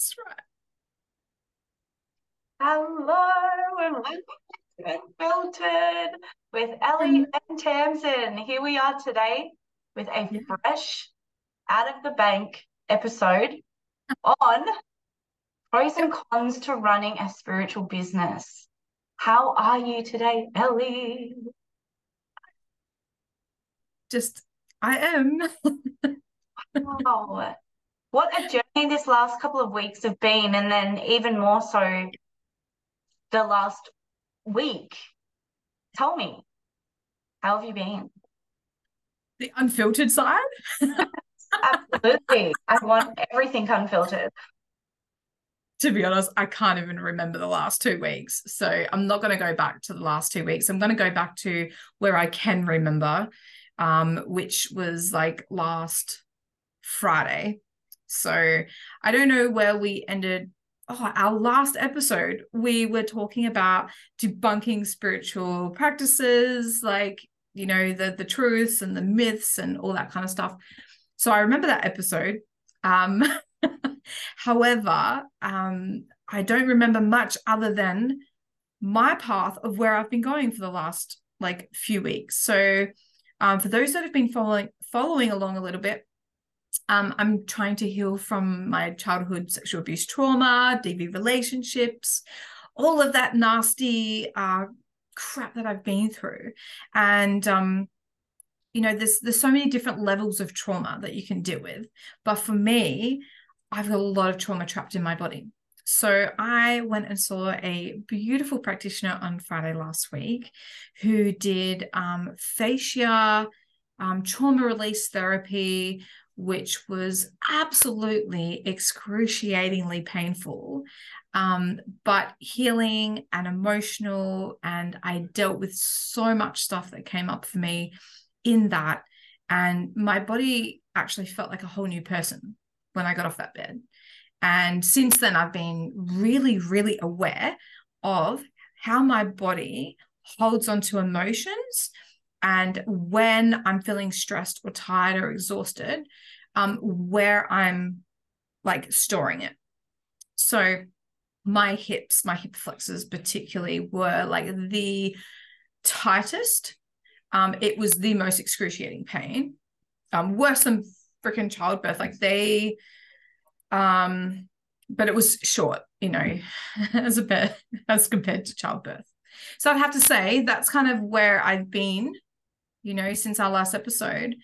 That's right. Hello and welcome to Unfiltered with Elie mm-hmm. and Tamzin. Here we are today with a fresh, out of the bank episode on pros and cons to running a spiritual business. How are you today, Elie? Just I am. Wow. What a journey this last couple of weeks have been, and then even more so the last week. Tell me, how have you been? the unfiltered side. Absolutely. I want everything unfiltered. To be honest, I can't even remember the last two weeks. So I'm not going to go back to the last two weeks. I'm going to go back to where I can remember, um, which was like last Friday. So I don't know where we ended. Oh, our last episode, we were talking about debunking spiritual practices, like you know the the truths and the myths and all that kind of stuff. So I remember that episode. Um, however, um, I don't remember much other than my path of where I've been going for the last like few weeks. So um, for those that have been following following along a little bit, um, I'm trying to heal from my childhood sexual abuse trauma, DV relationships, all of that nasty uh, crap that I've been through, and um, you know, there's there's so many different levels of trauma that you can deal with. But for me, I've got a lot of trauma trapped in my body. So I went and saw a beautiful practitioner on Friday last week who did um, fascia um, trauma release therapy, which was absolutely excruciatingly painful, um, but healing and emotional. And I dealt with so much stuff that came up for me in that. And my body actually felt like a whole new person when I got off that bed. And since then, I've been really, really aware of how my body holds onto emotions and when I'm feeling stressed or tired or exhausted, um, where I'm like storing it. So my hips, my hip flexors particularly were like the tightest. Um, it was the most excruciating pain, um, worse than freaking childbirth. Like they, um, but it was short, you know, as a bit as compared to childbirth. So I'd have to say that's kind of where I've been, you know, since our last episode.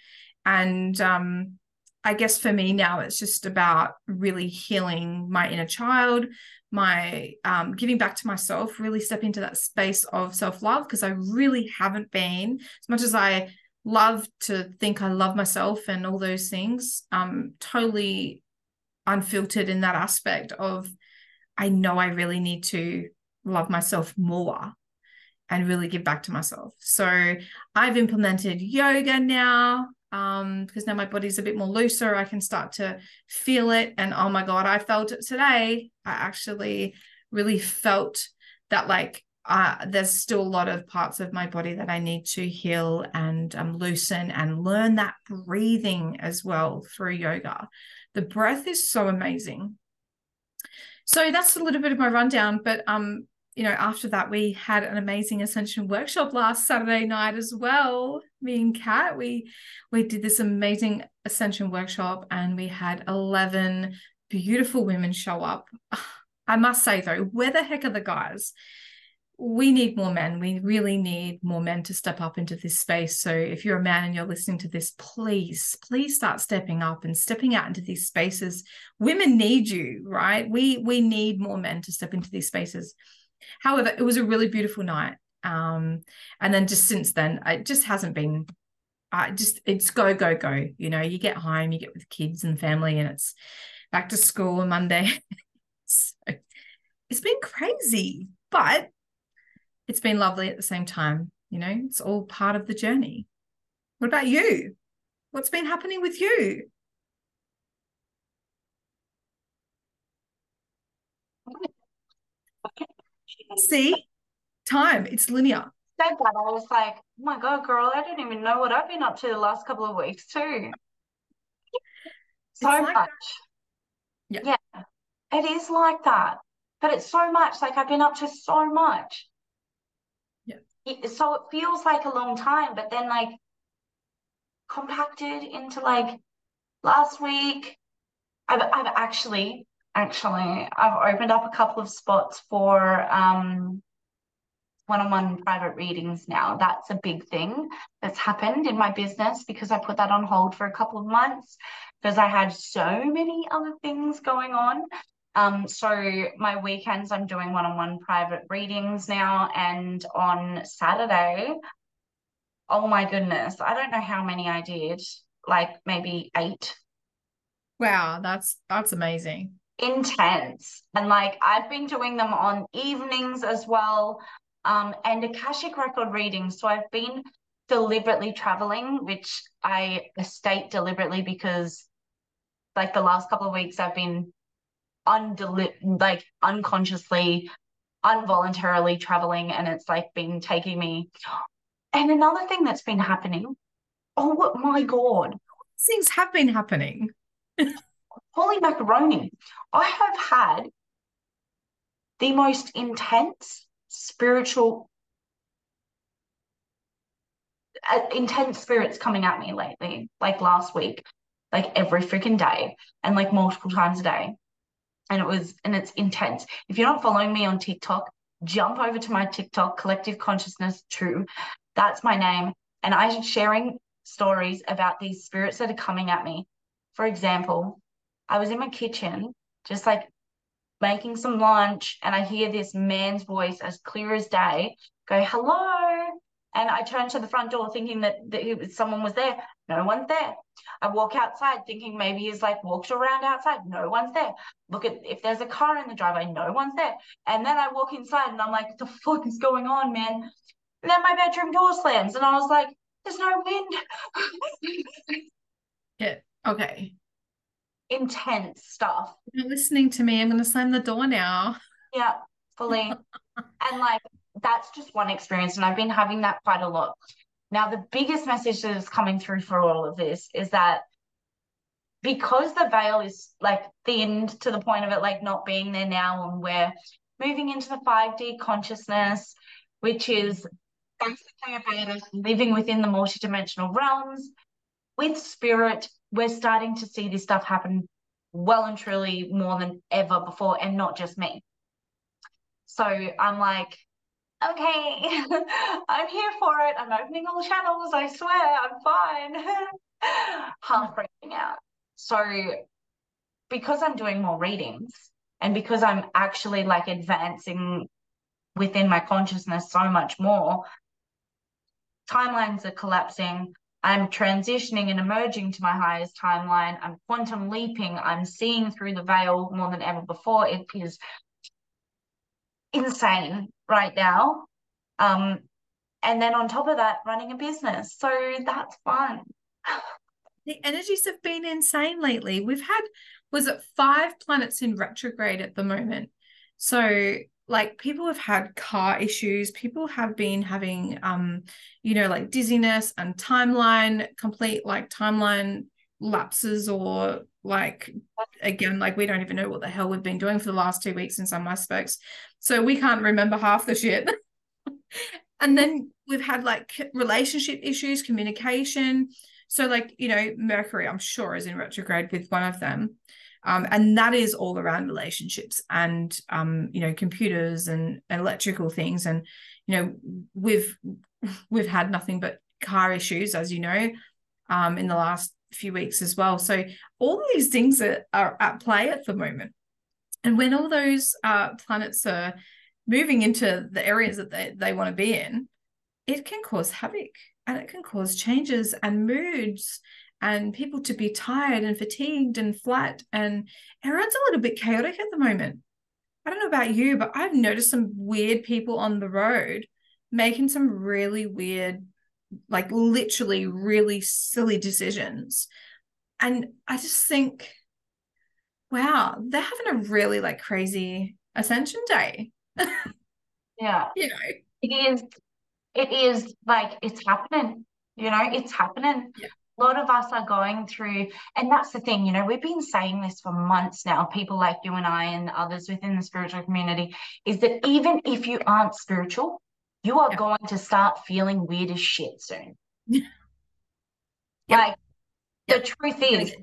And um, I guess for me now, it's just about really healing my inner child, my um, giving back to myself, really step into that space of self love because I really haven't been, as much as I love to think I love myself and all those things, um, totally unfiltered in that aspect of I know I really need to love myself more and really give back to myself. So I've implemented yoga now um because now my body's a bit more looser. I can start to feel it. And oh my god i felt it today. I actually really felt that like uh, there's still a lot of parts of my body that i need to heal and um, loosen and learn that breathing as well through yoga. The breath is so amazing. So that's a little bit of my rundown but um you know, after that, we had an amazing ascension workshop last Saturday night as well. Me and Kat, we we did this amazing ascension workshop, and we had eleven beautiful women show up. I must say though, where the heck are the guys? We need more men. We really need more men to step up into this space. So if you're a man and you're listening to this, please, please start stepping up and stepping out into these spaces. Women need you, right? We we need more men to step into these spaces. However, it was a really beautiful night. Um, and then just since then, it just hasn't been. I just it's go go go. You know, you get home, you get with the kids and family, and it's back to school on Monday. so it's been crazy, but it's been lovely at the same time. You know, it's all part of the journey. What about you? What's been happening with you? See, time, it's linear. Said that, I was like, oh my God, girl, I don't even know what I've been up to the last couple of weeks, too. So like much. Yeah. Yeah. It is like that. But it's so much. Like I've been up to so much. Yeah. It, so it feels like a long time, but then like compacted into like last week. I've I've actually actually I've opened up a couple of spots for um one-on-one private readings now. That's a big thing that's happened in my business because I put that on hold for a couple of months because I had so many other things going on. Um, so my weekends I'm doing one-on-one private readings now, and on Saturday, oh my goodness, I don't know how many I did, like maybe eight. Wow, that's that's amazing. Intense. And like I've been doing them on evenings as well um, and Akashic record readings. So I've been deliberately traveling, which I state deliberately because like the last couple of weeks I've been undeli- like unconsciously, involuntarily traveling and it's like been taking me. And another thing that's been happening, oh my God. Things have been happening. Holy macaroni. I have had the most intense spiritual uh, intense spirits coming at me lately like last week like every freaking day and like multiple times a day. And it was and it's intense. If you're not following me on tiktok jump over to my tiktok collective consciousness 2 that's my name. And i'm sharing stories about these spirits that are coming at me. For example i was in my kitchen just like making some lunch and I hear this man's voice as clear as day go, hello. And I turn to the front door thinking that, that someone was there. No one's there. I walk outside thinking maybe he's like walked around outside. No one's there. Look at if there's a car in the driveway. No one's there. And then I walk inside and I'm like, what the fuck is going on, man? And then my bedroom door slams and I was like, there's no wind. yeah. Okay intense stuff. You're listening to me. I'm going to slam the door now. Yeah, fully. and like, that's just one experience. And I've been having that quite a lot. Now, the biggest message that is coming through for all of this is that because the veil is like thinned to the point of it like not being there now, and we're moving into the 5D consciousness, which is basically about us living within the multidimensional realms with spirit we're starting to see this stuff happen well and truly more than ever before, and not just me. So I'm like, okay, I'm here for it. I'm opening all the channels. I swear, I'm fine. Half freaking out. So because I'm doing more readings and because I'm actually like advancing within my consciousness so much more, timelines are collapsing. I'm transitioning and emerging to my highest timeline. I'm quantum leaping. I'm seeing through the veil more than ever before. It is insane right now. Um, and then on top of that, running a business. So that's fun. the energies have been insane lately. We've had, was it five planets in retrograde at the moment? So like people have had car issues. People have been having um you know like dizziness and timeline complete like timeline lapses or like again like we don't even know what the hell we've been doing for the last two weeks in some aspects so we can't remember half the shit. And then we've had like relationship issues communication. So like you know mercury i'm sure is in retrograde with one of them um, and that is all around relationships and um, you know computers and electrical things. And you know we've we've had nothing but car issues as you know um, in the last few weeks as well. So all these things are, are at play at the moment. And when all those uh, planets are moving into the areas that they, they want to be in it can cause havoc and it can cause changes and moods and people to be tired and fatigued and flat. And everyone's a little bit chaotic at the moment. I don't know about you, but I've noticed some weird people on the road making some really weird, like literally really silly decisions. And I just think, wow, they're having a really like crazy ascension day. yeah. You know, it is, it is like it's happening, you know, it's happening. Yeah a lot of us are going through, and that's the thing, you know, we've been saying this for months now, people like you and I and others within the spiritual community, is that even if you aren't spiritual, you are yeah. going to start feeling weird as shit soon. yep. Like yep. the truth is,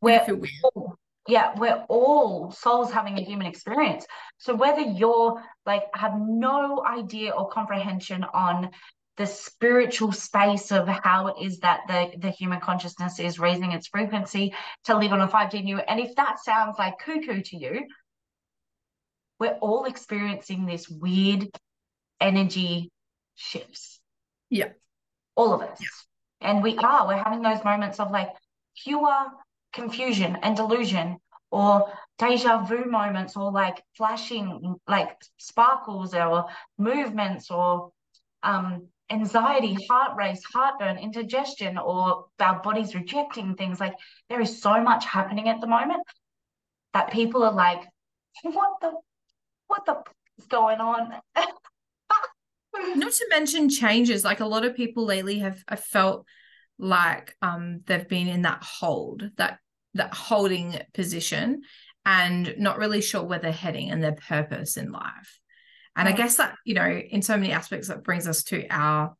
we're all, yeah, we're all souls having a human experience. So whether you're like have no idea or comprehension on the spiritual space of how it is that the, the human consciousness is raising its frequency to live on a 5D new. And if that sounds like cuckoo to you, we're all experiencing this weird energy shifts. Yeah. All of us. Yeah. And we are, we're having those moments of like pure confusion and delusion or deja vu moments or like flashing like sparkles or movements or um anxiety, heart race, heartburn, indigestion, or our bodies rejecting things. Like there is so much happening at the moment that people are like, what the what the is going on? Not to mention changes. Like a lot of people lately have, have felt like um they've been in that hold, that that holding position and not really sure where they're heading and their purpose in life. And I guess that, you know, in so many aspects, that brings us to our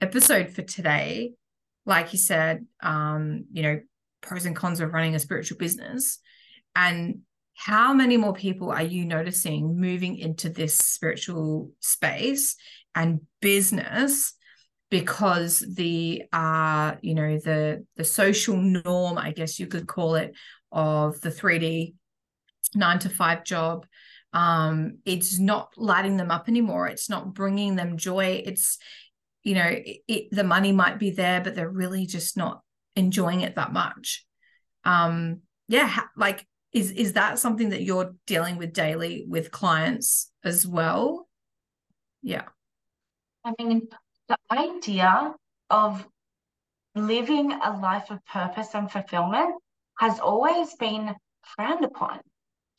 episode for today. Like you said, um, you know, pros and cons of running a spiritual business. And how many more people are you noticing moving into this spiritual space and business because the uh you know the the social norm i guess you could call it of the 3d 9 to 5 job um it's not lighting them up anymore. It's not bringing them joy. It's you know it, it, the money might be there but they're really just not enjoying it that much. Um yeah like is is that something that you're dealing with daily with clients as well? Yeah. I mean the idea of living a life of purpose and fulfillment has always been frowned upon.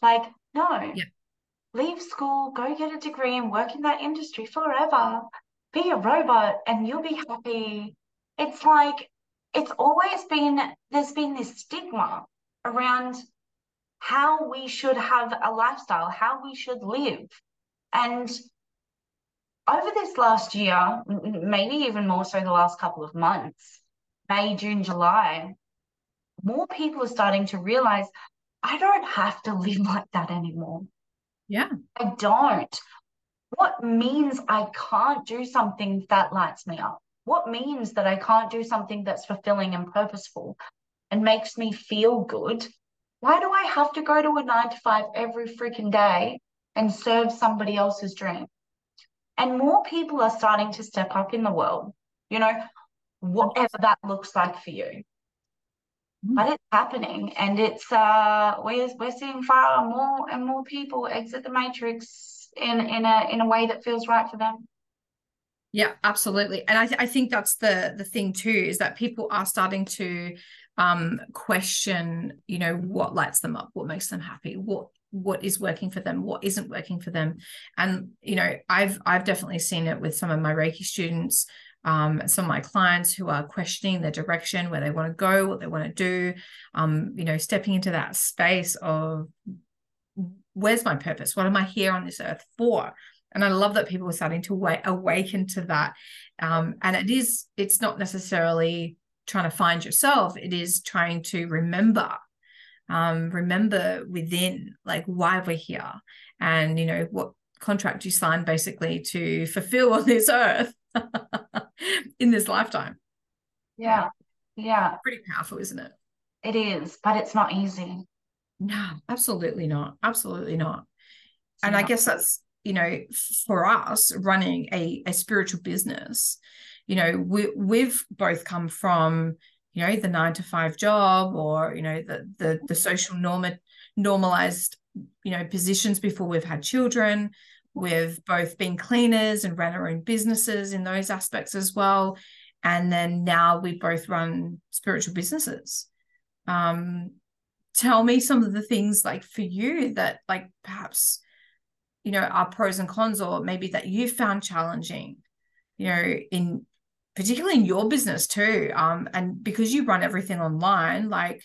Like no. Yeah leave school, go get a degree and work in that industry forever. Be a robot and you'll be happy. It's like it's always been there's been this stigma around how we should have a lifestyle, how we should live. And over this last year, maybe even more so the last couple of months, May, June, July, more people are starting to realize I don't have to live like that anymore. Yeah. I don't. What means I can't do something that lights me up? What means that I can't do something that's fulfilling and purposeful and makes me feel good? Why do I have to go to a nine to five every freaking day and serve somebody else's dream? And more people are starting to step up in the world, you know, whatever that looks like for you. But it's happening and it's uh we're, we're seeing far more and more people exit the matrix in in a in a way that feels right for them. Yeah absolutely. And i, th- I think that's the the thing too is that people are starting to um question you know what lights them up what makes them happy what what is working for them what isn't working for them. And you know i've i've definitely seen it with some of my reiki students um, some of my clients who are questioning their direction, where they want to go, what they want to do, um, you know, stepping into that space of where's my purpose? What am I here on this earth for? And I love that people are starting to wait, awaken to that. Um, and it is, it's not necessarily trying to find yourself, it is trying to remember um, remember within like why we're here and you know what contract you signed basically to fulfill on this earth in this lifetime. Yeah. Yeah. Pretty powerful, isn't it? It is, but it's not easy. No, absolutely not. Absolutely not. and I guess that's, you know, for us running a, a spiritual business, you know, we, we've both come from, you know, the nine to five job or, you know, the, the, the social norm, normalized, you know, positions before we've had children. We've both been cleaners and ran our own businesses in those aspects as well. And then now we both run spiritual businesses. Um, tell me some of the things like for you that like perhaps you know are pros and cons or maybe that you found challenging you know in particularly in your business too um and because you run everything online like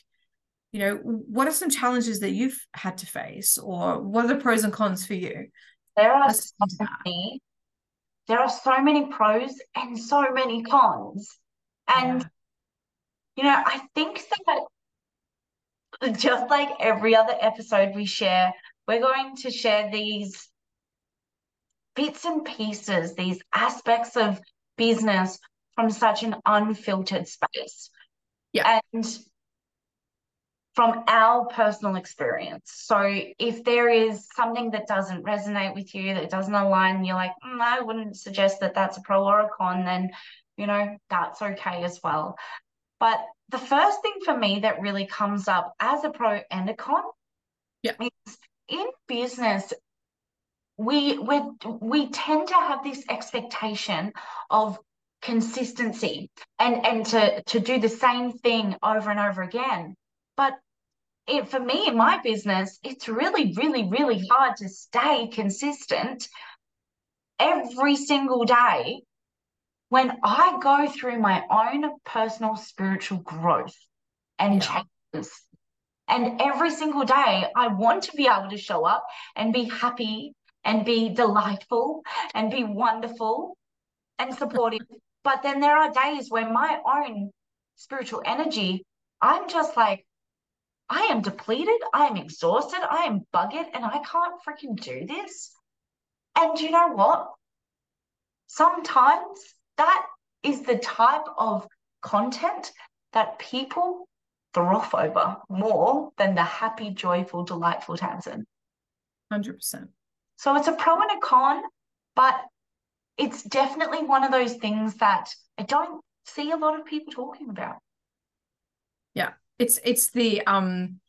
you know what are some challenges that you've had to face or what are the pros and cons for you there are so many. There are so many pros and so many cons. And yeah. you know i think that just like every other episode we share we're going to share these bits and pieces these aspects of business from such an unfiltered space. Yeah. And from our personal experience. So if there is something that doesn't resonate with you, that doesn't align, you're like, mm, I wouldn't suggest that that's a pro or a con, then, you know, that's okay as well. But the first thing for me that really comes up as a pro and a con yeah. is in business, we we we tend to have this expectation of consistency and and to to do the same thing over and over again but it, for me in my business, it's really, really, really hard to stay consistent every single day when I go through my own personal spiritual growth and yeah. changes. And every single day, I want to be able to show up and be happy and be delightful and be wonderful and supportive. but then there are days where my own spiritual energy, I'm just like, I am depleted, I am exhausted, I am buggered, and I can't freaking do this. And you know what? Sometimes that is the type of content that people throw over more than the happy, joyful, delightful Tamzin. 100%. So it's a pro and a con, but it's definitely one of those things that I don't see a lot of people talking about. Yeah it's it's the um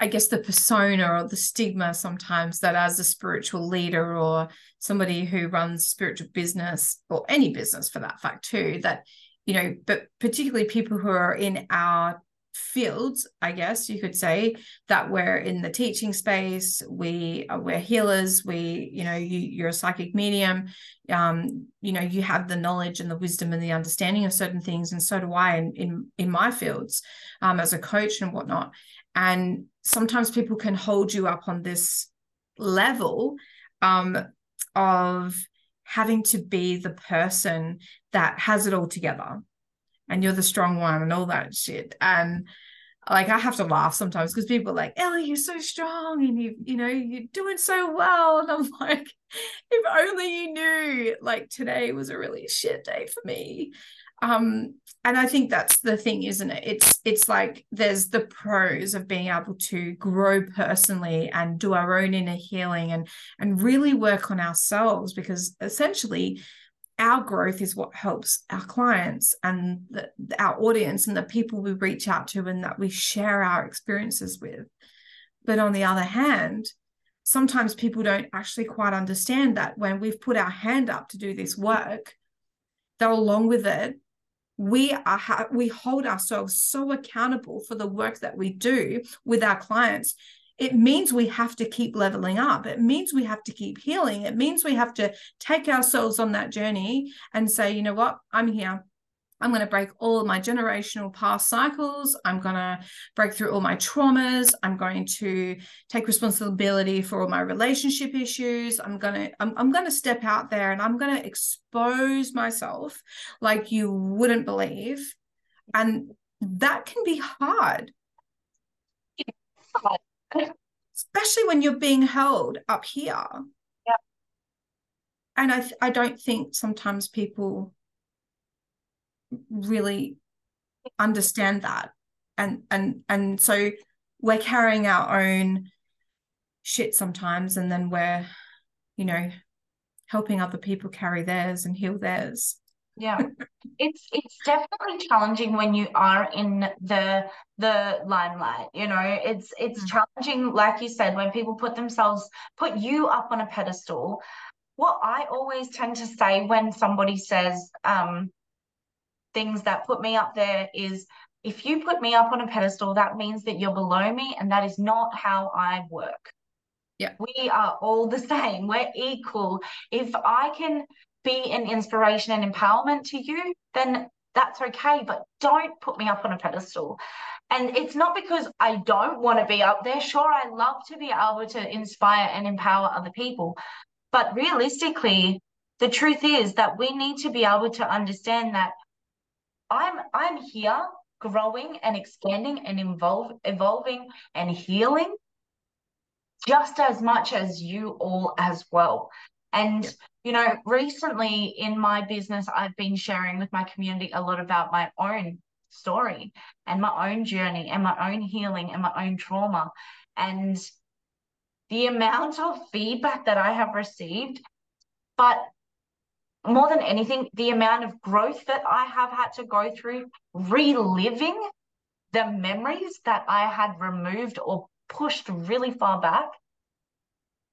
I guess the persona or the stigma sometimes that as a spiritual leader or somebody who runs spiritual business or any business for that fact too, that, you know, but particularly people who are in our fields i guess you could say that we're in the teaching space we are we're healers we you know you, you're a psychic medium um you know you have the knowledge and the wisdom and the understanding of certain things and so do i in in, in my fields um as a coach and whatnot. And sometimes people can hold you up on this level um of having to be the person that has it all together and you're the strong one and all that shit. And like I have to laugh sometimes because people are like, Elie, you're so strong and you, you know, you're doing so well. And I'm like, if only you knew, like today was a really shit day for me. Um, and I think that's the thing, isn't it? It's it's like there's the pros of being able to grow personally and do our own inner healing and and really work on ourselves because essentially our growth is what helps our clients and the, our audience and the people we reach out to and that we share our experiences with. But on the other hand, sometimes people don't actually quite understand that when we've put our hand up to do this work, that along with it, we are we hold ourselves so accountable for the work that we do with our clients it means we have to keep leveling up. It means we have to keep healing. It means we have to take ourselves on that journey and say, you know what, I'm here. I'm going to break all of my generational past cycles. I'm going to break through all my traumas. I'm going to take responsibility for all my relationship issues. I'm going to I'm, I'm going to step out there and I'm going to expose myself like you wouldn't believe. And that can be hard especially when you're being held up here. Yeah. And I I don't think sometimes people really understand that. And and and so we're carrying our own shit sometimes and then we're, you know, helping other people carry theirs and heal theirs yeah. It's it's definitely challenging when you are in the the limelight you know? It's it's mm-hmm. challenging like you said when people put themselves put you up on a pedestal. What i always tend to say when somebody says um things that put me up there is if you put me up on a pedestal that means that you're below me and that is not how i work. Yeah. We are all the same. We're equal. If i can be an inspiration and empowerment to you, then that's okay. But don't put me up on a pedestal. And it's not because I don't want to be up there. Sure, I love to be able to inspire and empower other people. But realistically, the truth is that we need to be able to understand that I'm I'm here growing and expanding and evolve, evolving and healing just as much as you all as well. And, you know, recently in my business, I've been sharing with my community a lot about my own story and my own journey and my own healing and my own trauma. And the amount of feedback that I have received, but more than anything, the amount of growth that I have had to go through, reliving the memories that I had removed or pushed really far back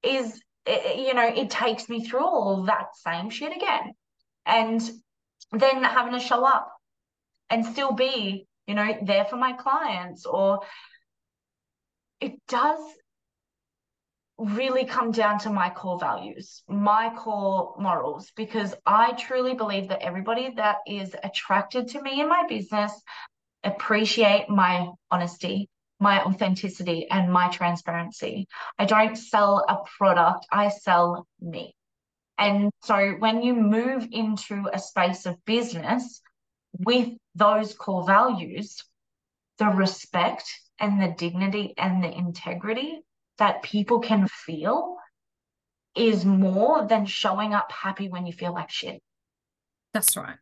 is, you know, it takes me through all that same shit again. And then having to show up and still be, you know, there for my clients or it does really come down to my core values, my core morals, because I truly believe that everybody that is attracted to me in my business appreciate my honesty, my authenticity, and my transparency. I don't sell a product, I sell me. And so when you move into a space of business with those core values, the respect and the dignity and the integrity that people can feel is more than showing up happy when you feel like shit. That's right.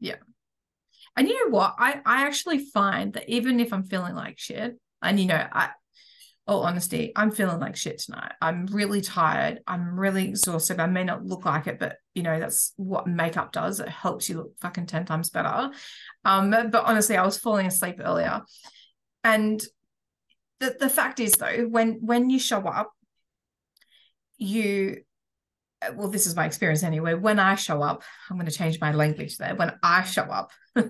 Yeah. And you know what? I, I actually find that even if I'm feeling like shit, and you know, I all honesty, I'm feeling like shit tonight. I'm really tired. I'm really exhausted. I may not look like it, but you know, that's what makeup does. It helps you look fucking 10 times better. Um, but, honestly, I was falling asleep earlier. And the, the fact is though when when you show up you well this is my experience anyway when i show up i'm going to change my language there when i show up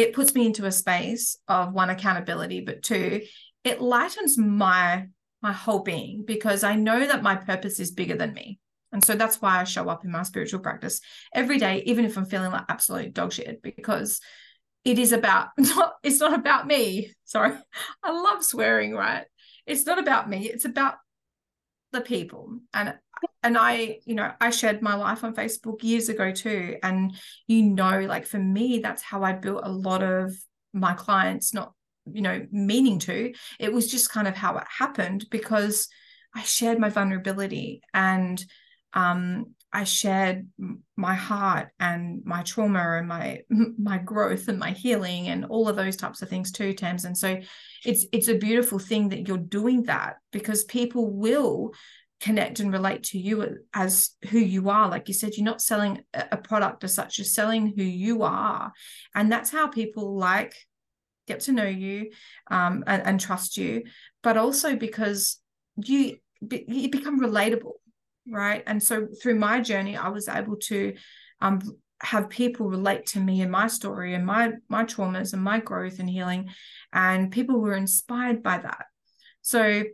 it puts me into a space of one accountability but two it lightens my my whole being because i know that my purpose is bigger than me. And so that's why i show up in my spiritual practice every day even if i'm feeling like absolute dog shit because it is about not it's not about me. Sorry. I love swearing right? It's not about me. It's about the people. And and i you know i shared my life on facebook years ago too and you know like for me that's how i built a lot of my clients not you know meaning to it was just kind of how it happened because i shared my vulnerability and um I shared my heart and my trauma and my my growth and my healing and all of those types of things too, Tams. And so it's it's a beautiful thing that you're doing that because people will connect and relate to you as who you are. Like you said, you're not selling a product as such, you're selling who you are. And that's how people like get to know you um, and, and trust you, but also because you you become relatable right and so through my journey i was able to um, have people relate to me and my story and my my traumas and my growth and healing and people were inspired by that so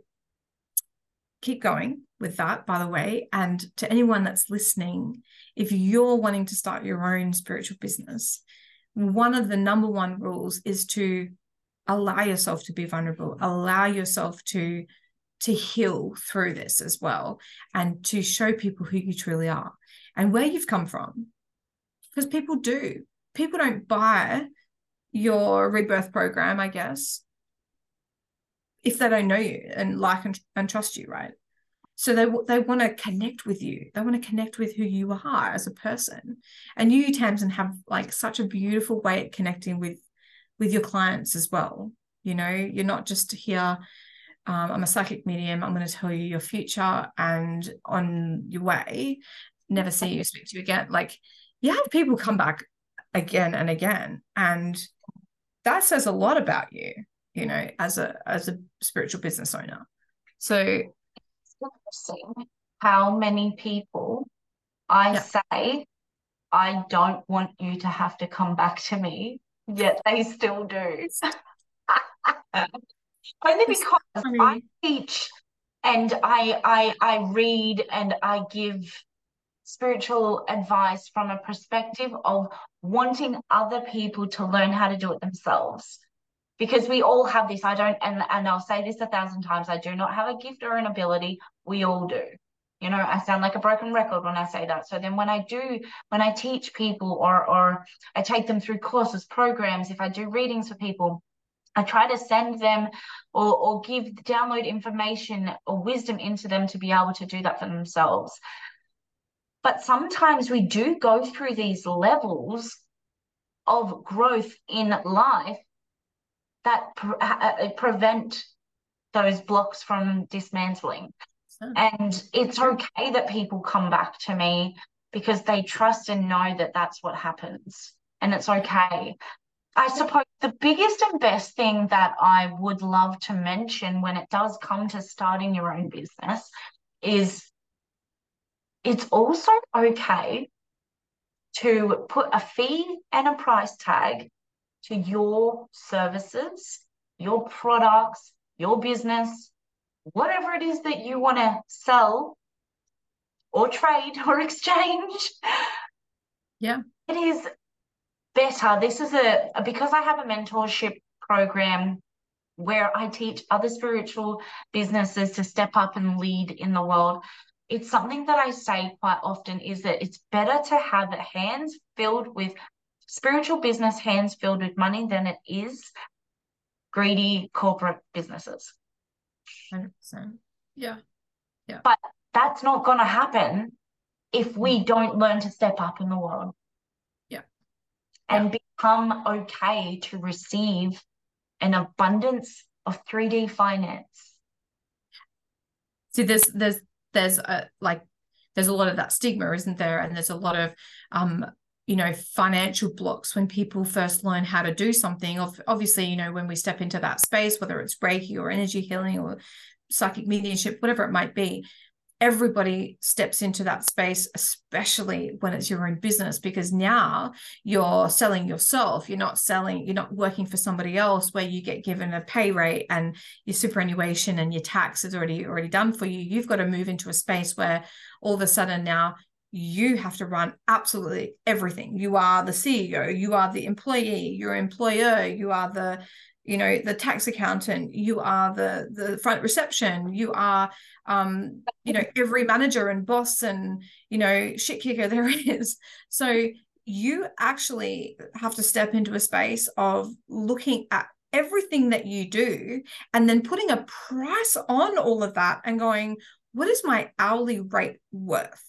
keep going with that by the way and to anyone that's listening if you're wanting to start your own spiritual business one of the number one rules is to allow yourself to be vulnerable allow yourself to to heal through this as well and to show people who you truly are and where you've come from. Because people do. People don't buy your rebirth program, I guess, if they don't know you and like and, and trust you, right? So they they want to connect with you. They want to connect with who you are as a person. And you, Tamzin, have like such a beautiful way at connecting with with your clients as well. You know, you're not just here um, I'm a psychic medium. I'm going to tell you your future and on your way, never see you, speak to you again. Like you have people come back again and again. And that says a lot about you, you know, as a as a spiritual business owner. So how many people I yeah. say I don't want you to have to come back to me, yet they still do. Only because I teach and I I I read and I give spiritual advice from a perspective of wanting other people to learn how to do it themselves because we all have this. I don't and, and i'll say this a thousand times i do not have a gift or an ability. We all do. You know i sound like a broken record when i say that. So then when i do when i teach people or or i take them through courses programs if i do readings for people I try to send them or, or give download information or wisdom into them to be able to do that for themselves. But sometimes we do go through these levels of growth in life that pre- uh, prevent those blocks from dismantling. And it's okay that people come back to me because they trust and know that that's what happens. And it's okay. I suppose the biggest and best thing that I would love to mention when it does come to starting your own business is it's also okay to put a fee and a price tag to your services, your products, your business, whatever it is that you want to sell or trade or exchange. Yeah. It is better. This is a, because I have a mentorship program where I teach other spiritual businesses to step up and lead in the world. It's something that I say quite often is that it's better to have hands filled with spiritual business hands filled with money than it is greedy corporate businesses. 100%. Yeah. Yeah. But that's not going to happen if we don't learn to step up in the world. Yeah. And yeah. become okay to receive an abundance of 3D finance. See, there's there's there's a like there's a lot of that stigma, isn't there? And there's a lot of um you know financial blocks when people first learn how to do something. Obviously you know when we step into that space whether it's reiki or energy healing or psychic mediumship whatever it might be everybody steps into that space especially when it's your own business because now you're selling yourself. You're not selling you're not working for somebody else where you get given a pay rate and your superannuation and your tax is already already done for you. You've got to move into a space where all of a sudden now you have to run absolutely everything. You are the ceo you are the employee your employer you are the you know the tax accountant you are the the front reception you are um you know every manager and boss and you know shit kicker there is. So you actually have to step into a space of looking at everything that you do and then putting a price on all of that and going what is my hourly rate worth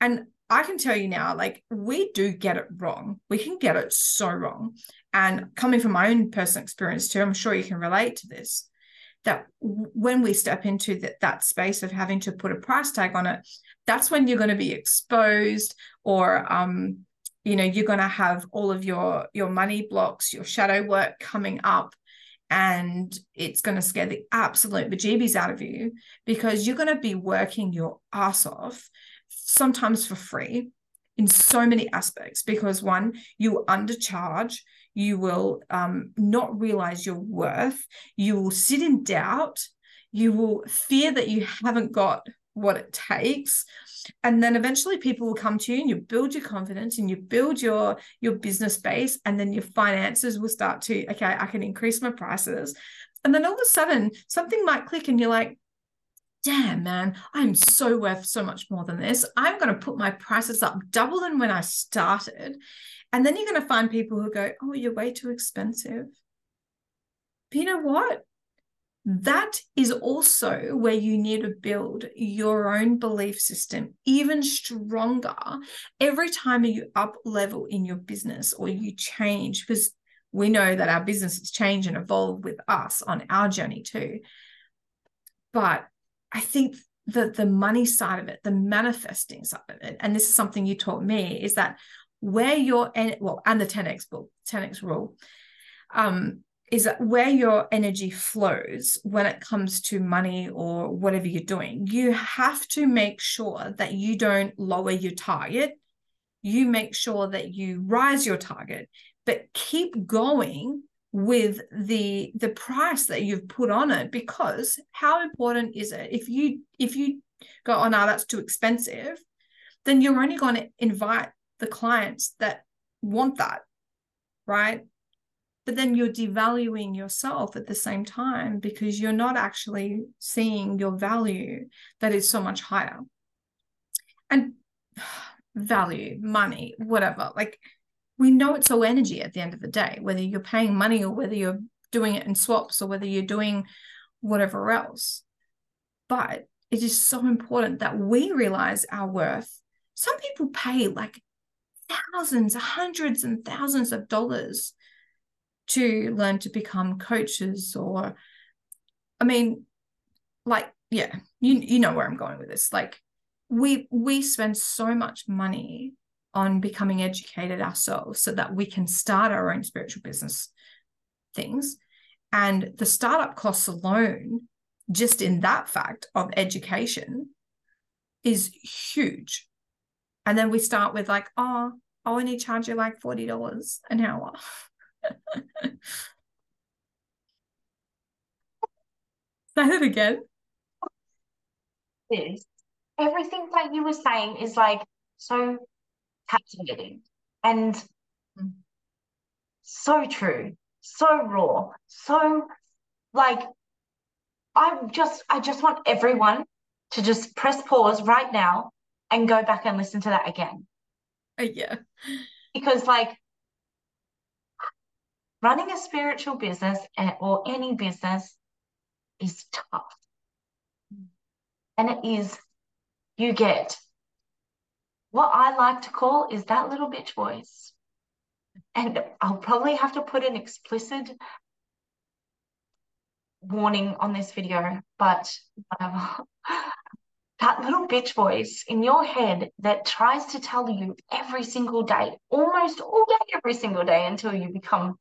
and I can tell you now, like we do get it wrong. We can get it so wrong. And coming from my own personal experience too, I'm sure you can relate to this. That when we step into that, that space of having to put a price tag on it, that's when you're going to be exposed, or um, you know, you're going to have all of your your money blocks, your shadow work coming up, and it's going to scare the absolute bejeebies out of you because you're going to be working your ass off sometimes for free in so many aspects because one you undercharge you will um, not realize your worth you will sit in doubt you will fear that you haven't got what it takes and then eventually people will come to you and you build your confidence and you build your your business base and then your finances will start to okay i can increase my prices. And then all of a sudden something might click and you're like damn, man, I'm so worth so much more than this. I'm going to put my prices up double than when I started. And then you're going to find people who go, oh, you're way too expensive. But you know what? That is also where you need to build your own belief system even stronger every time you up level in your business or you change, because we know that our businesses change and evolve with us on our journey too. But I think the the money side of it, the manifesting side of it, and this is something you taught me, is that where your well, and the 10x book, 10x rule, um, is that where your energy flows when it comes to money or whatever you're doing, you have to make sure that you don't lower your target. You make sure that you rise your target, but keep going with the the price that you've put on it because how important is it if you if you go oh no that's too expensive then you're only going to invite the clients that want that, right? But then you're devaluing yourself at the same time because you're not actually seeing your value that is so much higher. And value, money, whatever, like we know it's all energy at the end of the day, whether you're paying money or whether you're doing it in swaps or whether you're doing whatever else. But it is so important that we realize our worth. Some people pay like thousands, hundreds, and thousands of dollars to learn to become coaches or I mean, like, yeah, you you know where I'm going with this. Like we we spend so much money on becoming educated ourselves so that we can start our own spiritual business things. And the startup costs alone, just in that fact of education, is huge. And then we start with like, oh, I'll only charge you like $40 an hour. Say that again. Yes. Everything that you were saying is like so captivating and so true, so raw, so like I just I just want everyone to just press pause right now and go back and listen to that again. Uh, yeah. Because like running a spiritual business or any business is tough. And it is you get what I like to call is that little bitch voice. And I'll probably have to put an explicit warning on this video, but whatever. that little bitch voice in your head that tries to tell you every single day, almost all day, every single day until you become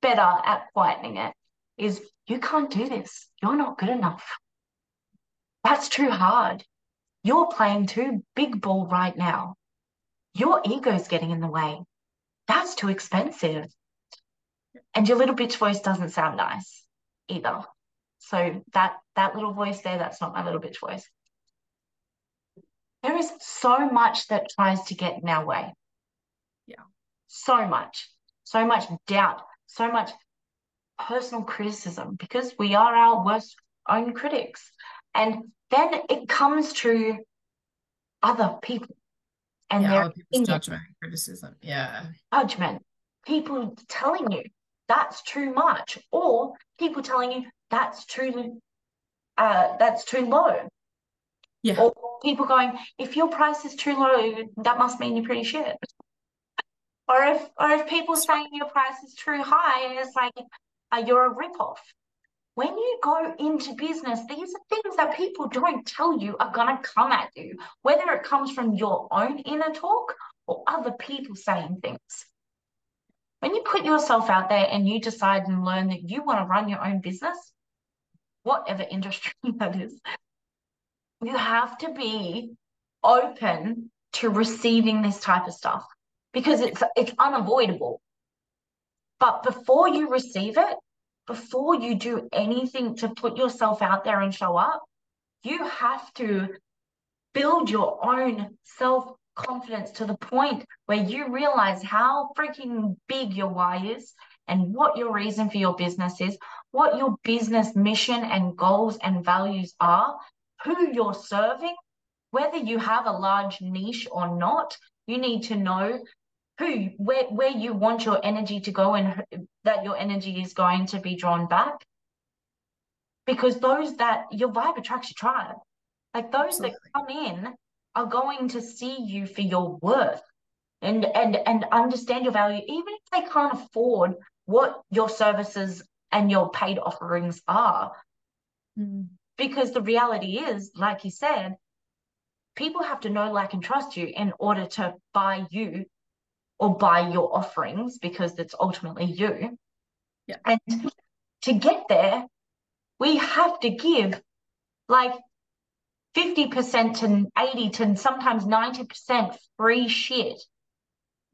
better at quietening it, is you can't do this. You're not good enough. That's too hard. You're playing too big ball right now. Your ego's getting in the way. That's too expensive. And your little bitch voice doesn't sound nice either. So that that little voice there, that's not my little bitch voice. There is so much that tries to get in our way. Yeah. So much. So much doubt, so much personal criticism because we are our worst own critics. And then it comes to other people and yeah, their people's judgment criticism. Yeah. Judgment. People telling you that's too much, or people telling you that's too uh that's too low. Yeah. Or people going, if your price is too low, that must mean you're pretty shit. or if or if people saying your price is too high, it's like uh, you're a ripoff when you go into business, these are things that people don't tell you are going to come at you, whether it comes from your own inner talk or other people saying things. When you put yourself out there and you decide and learn that you want to run your own business, whatever industry that is, you have to be open to receiving this type of stuff because it's it's unavoidable. But before you receive it, before you do anything to put yourself out there and show up, you have to build your own self confidence to the point where you realize how freaking big your why is and what your reason for your business is, what your business mission and goals and values are, who you're serving, whether you have a large niche or not. You need to know who where where you want your energy to go and that your energy is going to be drawn back because those that your vibe attracts your tribe like those Absolutely. that come in are going to see you for your worth and and and understand your value even if they can't afford what your services and your paid offerings are mm. because the reality is like you said people have to know like and trust you in order to buy you or buy your offerings because it's ultimately you. Yeah. And to get there, we have to give like 50% to 80 to sometimes 90% free shit.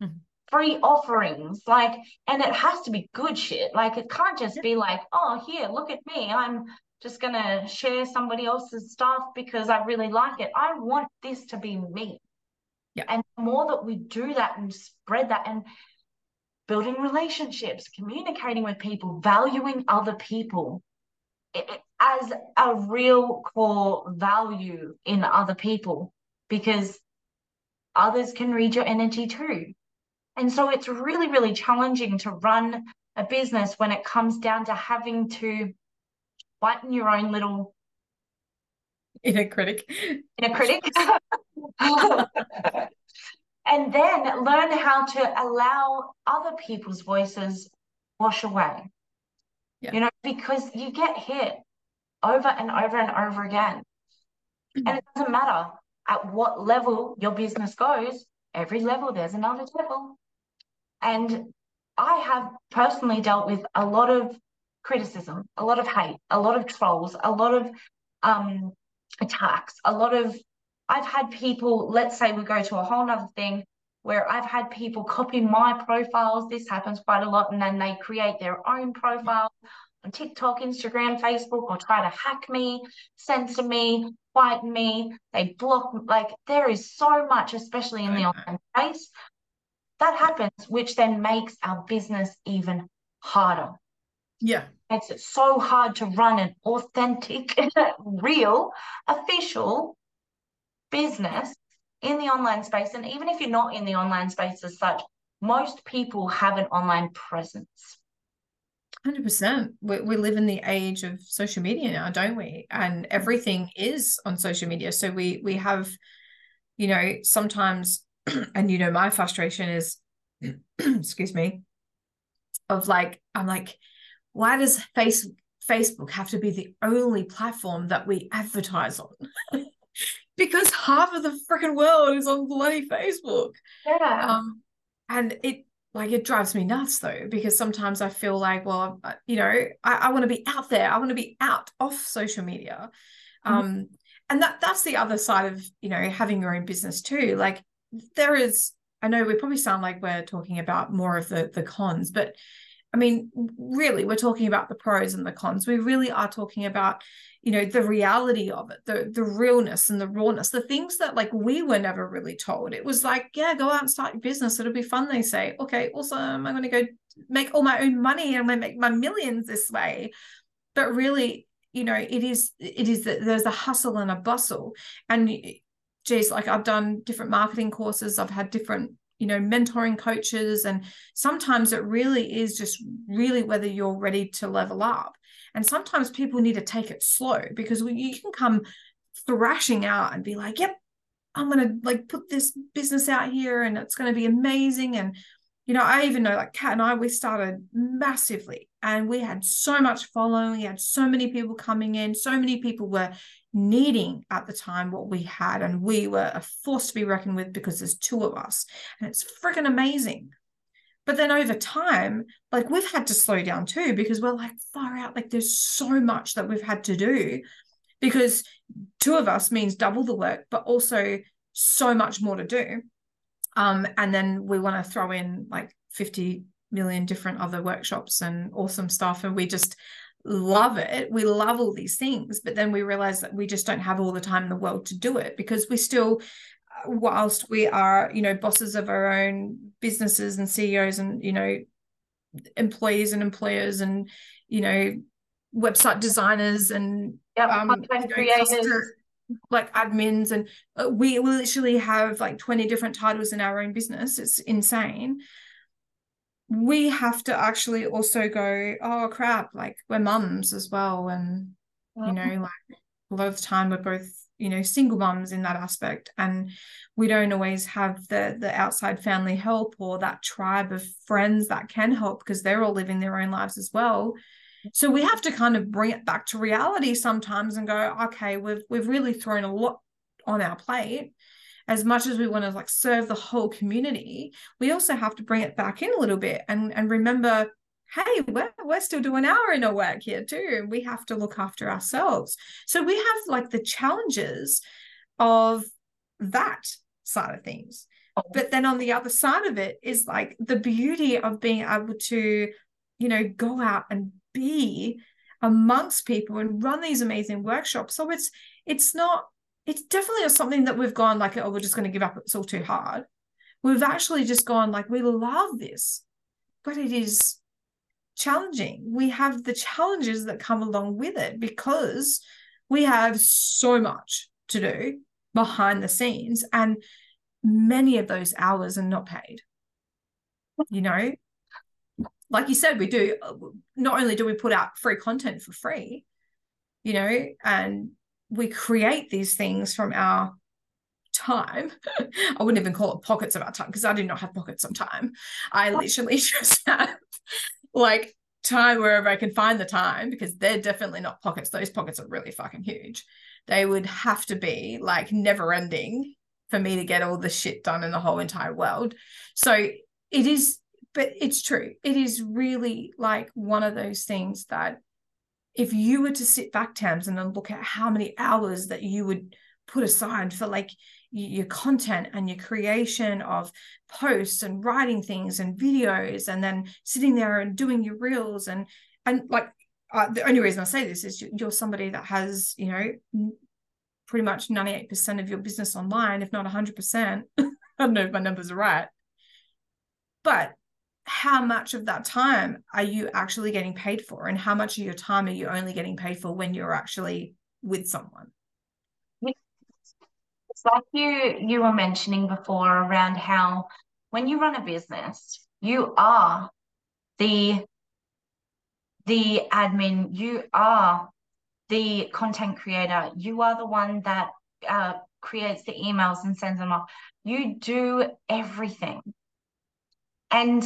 Mm-hmm. Free offerings, like, and it has to be good shit. Like, it can't just be like, oh, here, look at me. I'm just going to share somebody else's stuff because I really like it. I want this to be me. Yeah. And the more that we do that and spread that and building relationships, communicating with people, valuing other people it, as a real core value in other people because others can read your energy too. And so it's really, really challenging to run a business when it comes down to having to in your own little inner critic. Inner critic. and then learn how to allow other people's voices wash away. Yeah. You know, because you get hit over and over and over again. Mm-hmm. And it doesn't matter at what level your business goes, every level there's another level. And I have personally dealt with a lot of criticism, a lot of hate, a lot of trolls, a lot of um, attacks, a lot of. I've had people, let's say we go to a whole nother thing where I've had people copy my profiles. This happens quite a lot. And then they create their own profile on TikTok, Instagram, Facebook, or try to hack me, censor me, fight me. They block, like, there is so much, especially in the online space, that happens, which then makes our business even harder. Yeah. Makes it so hard to run an authentic, real, official business in the online space. And even if you're not in the online space as such, most people have an online presence. 100%. We, we live in the age of social media now, don't we? And mm-hmm. everything is on social media. So we we have, you know, sometimes and you know my frustration is excuse me of like i'm like why does face facebook have to be the only platform that we advertise on? Because half of the freaking world is on bloody facebook. Yeah. Um, and it like it drives me nuts though because sometimes i feel like well you know i, I want to be out there. I want to be out off social media. Mm-hmm. um and that that's the other side of you know having your own business too. Like there is i know we probably sound like we're talking about more of the the cons but i mean really we're talking about the pros and the cons. We really are talking about you know the reality of it the the realness and the rawness the things that like we were never really told. It was like yeah go out and start your business. It'll be fun they say. Okay awesome. I'm going to go make all my own money and i'm going to make my millions this way. But really you know it is it is that there's a hustle and a bustle. And eh, geez, like I've done different marketing courses, I've had different, you know, mentoring coaches. And sometimes it really is just really whether you're ready to level up. And sometimes people need to take it slow because you can come thrashing out and be like, yep, I'm going to like put this business out here and it's going to be amazing. And, you know, I even know like Kat and I, we started massively and we had so much following. We had so many people coming in. So many people were needing at the time what we had. And we were a force to be reckoned with because there's two of us. And it's freaking amazing. But then over time, like we've had to slow down too because we're like far out. Like there's so much that we've had to do because two of us means double the work, but also so much more to do. Um, and then we want to throw in like 50 million different other workshops and awesome stuff. And we just love it. We love all these things, but then we realize that we just don't have all the time in the world to do it because we still, uh, whilst we are, you know, bosses of our own businesses and CEOs and, you know, employees and employers and, you know, website designers and yep, um, you know, creators. like admins and uh, we literally have like 20 different titles in our own business it's insane we have to actually also go, oh crap, like we're mums as well. And, you know, like a lot of the time we're both, you know, single mums in that aspect. And we don't always have the the outside family help or that tribe of friends that can help because they're all living their own lives as well. So we have to kind of bring it back to reality sometimes and go, okay, we've we've really thrown a lot on our plate as much as we want to like serve the whole community, we also have to bring it back in a little bit and, and remember, hey, we're, we're still doing our inner work here too. And we have to look after ourselves. So we have like the challenges of that side of things. Oh. But then on the other side of it is like the beauty of being able to, you know, go out and be amongst people and run these amazing workshops. So it's it's not it's definitely something that we've gone like, oh, we're just going to give up. It's all too hard. We've actually just gone like, we love this, but it is challenging. We have the challenges that come along with it because we have so much to do behind the scenes, and many of those hours are not paid. You know, like you said, we do not only do we put out free content for free, you know, and we create these things from our time. I wouldn't even call it pockets of our time because I do not have pockets of time. I literally just have like time wherever I can find the time because they're definitely not pockets. Those pockets are really fucking huge. They would have to be like never ending for me to get all the shit done in the whole entire world. So it is, but it's true. It is really like one of those things that if you were to sit back, Tams, and then look at how many hours that you would put aside for like your content and your creation of posts and writing things and videos and then sitting there and doing your reels and and like uh, the only reason I say this is you're somebody that has you know pretty much 98% of your business online if not 100% I don't know if my numbers are right. But how much of that time are you actually getting paid for? And how much of your time are you only getting paid for when you're actually with someone? It's like you you were mentioning before around how when you run a business you are the the admin you are the content creator you are the one that uh, creates the emails and sends them off. You do everything. And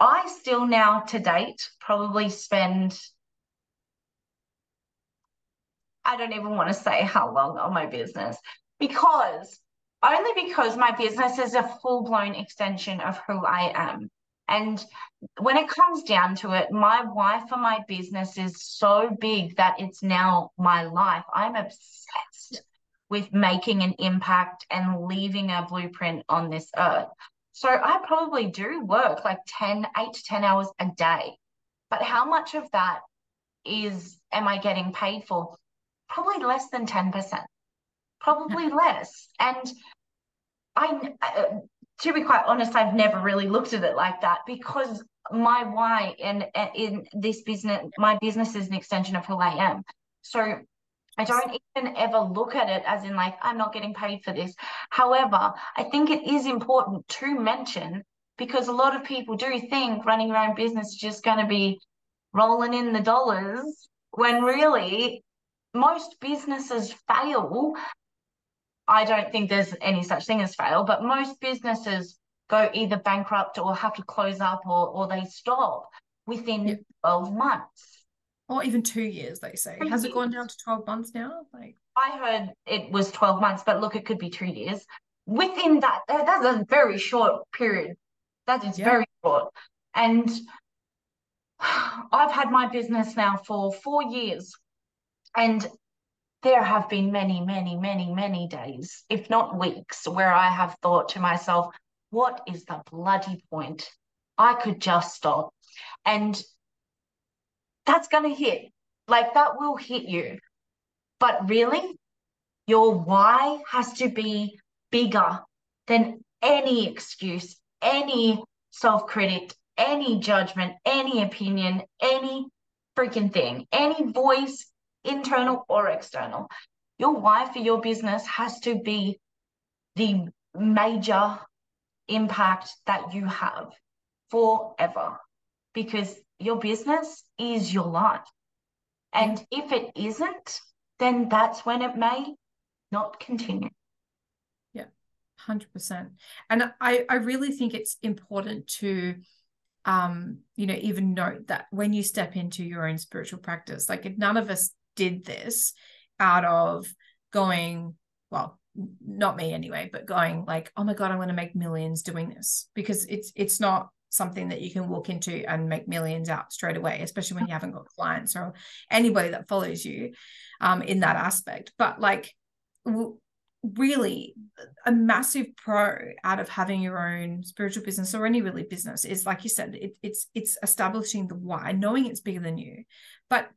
I still now to date probably spend I don't even want to say how long on my business because only because my business is a full blown extension of who I am. And when it comes down to it, my why for my business is so big that it's now my life. I'm obsessed with making an impact and leaving a blueprint on this earth. So I probably do work like 10, 8 to 10 hours a day. But how much of that is am I getting paid for? Probably less than 10%. Probably less. And I uh, to be quite honest, I've never really looked at it like that because my why in in this business, my business is an extension of who I am. So I don't even ever look at it as in like, I'm not getting paid for this. However, I think it is important to mention because a lot of people do think running your own business is just going to be rolling in the dollars when really most businesses fail. I don't think there's any such thing as fail, but most businesses go either bankrupt or have to close up or, or they stop within yep. 12 months or even two years they say. Has it gone down to 12 months now? Like i heard it was 12 months but look it could be two years. Within that that's a very short period. That is yeah. very short. And i've had my business now for four years and there have been many many many many days if not weeks where i have thought to myself what is the bloody point? I could just stop. And that's going to hit. Like that will hit you. But really, your why has to be bigger than any excuse, any self critic, any judgment, any opinion, any freaking thing, any voice, internal or external. Your why for your business has to be the major impact that you have forever because your business is your life. And if it isn't, then that's when it may not continue. Yeah, 100%. And I, I really think it's important to, um, you know, even note that when you step into your own spiritual practice, like if none of us did this out of going, well, not me anyway, but going like, oh my God, I'm going to make millions doing this because it's, it's not something that you can walk into and make millions out straight away, especially when you haven't got clients or anybody that follows you um, in that aspect. But like, w- really, a massive pro out of having your own spiritual business or any really business is, like you said, it, it's it's establishing the why, knowing it's bigger than you, but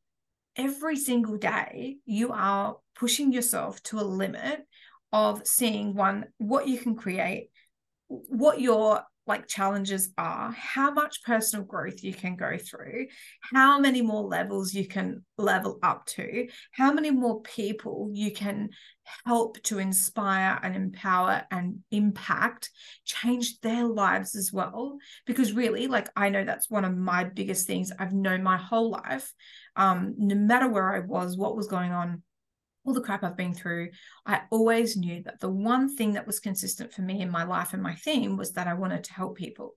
every single day you are pushing yourself to a limit of seeing one what you can create what your like challenges are how much personal growth you can go through how many more levels you can level up to how many more people you can help to inspire and empower and impact change their lives as well. Because really like i know that's one of my biggest things i've known my whole life. Um no matter where i was what was going on all the crap I've been through, I always knew that the one thing that was consistent for me in my life and my theme was that I wanted to help people.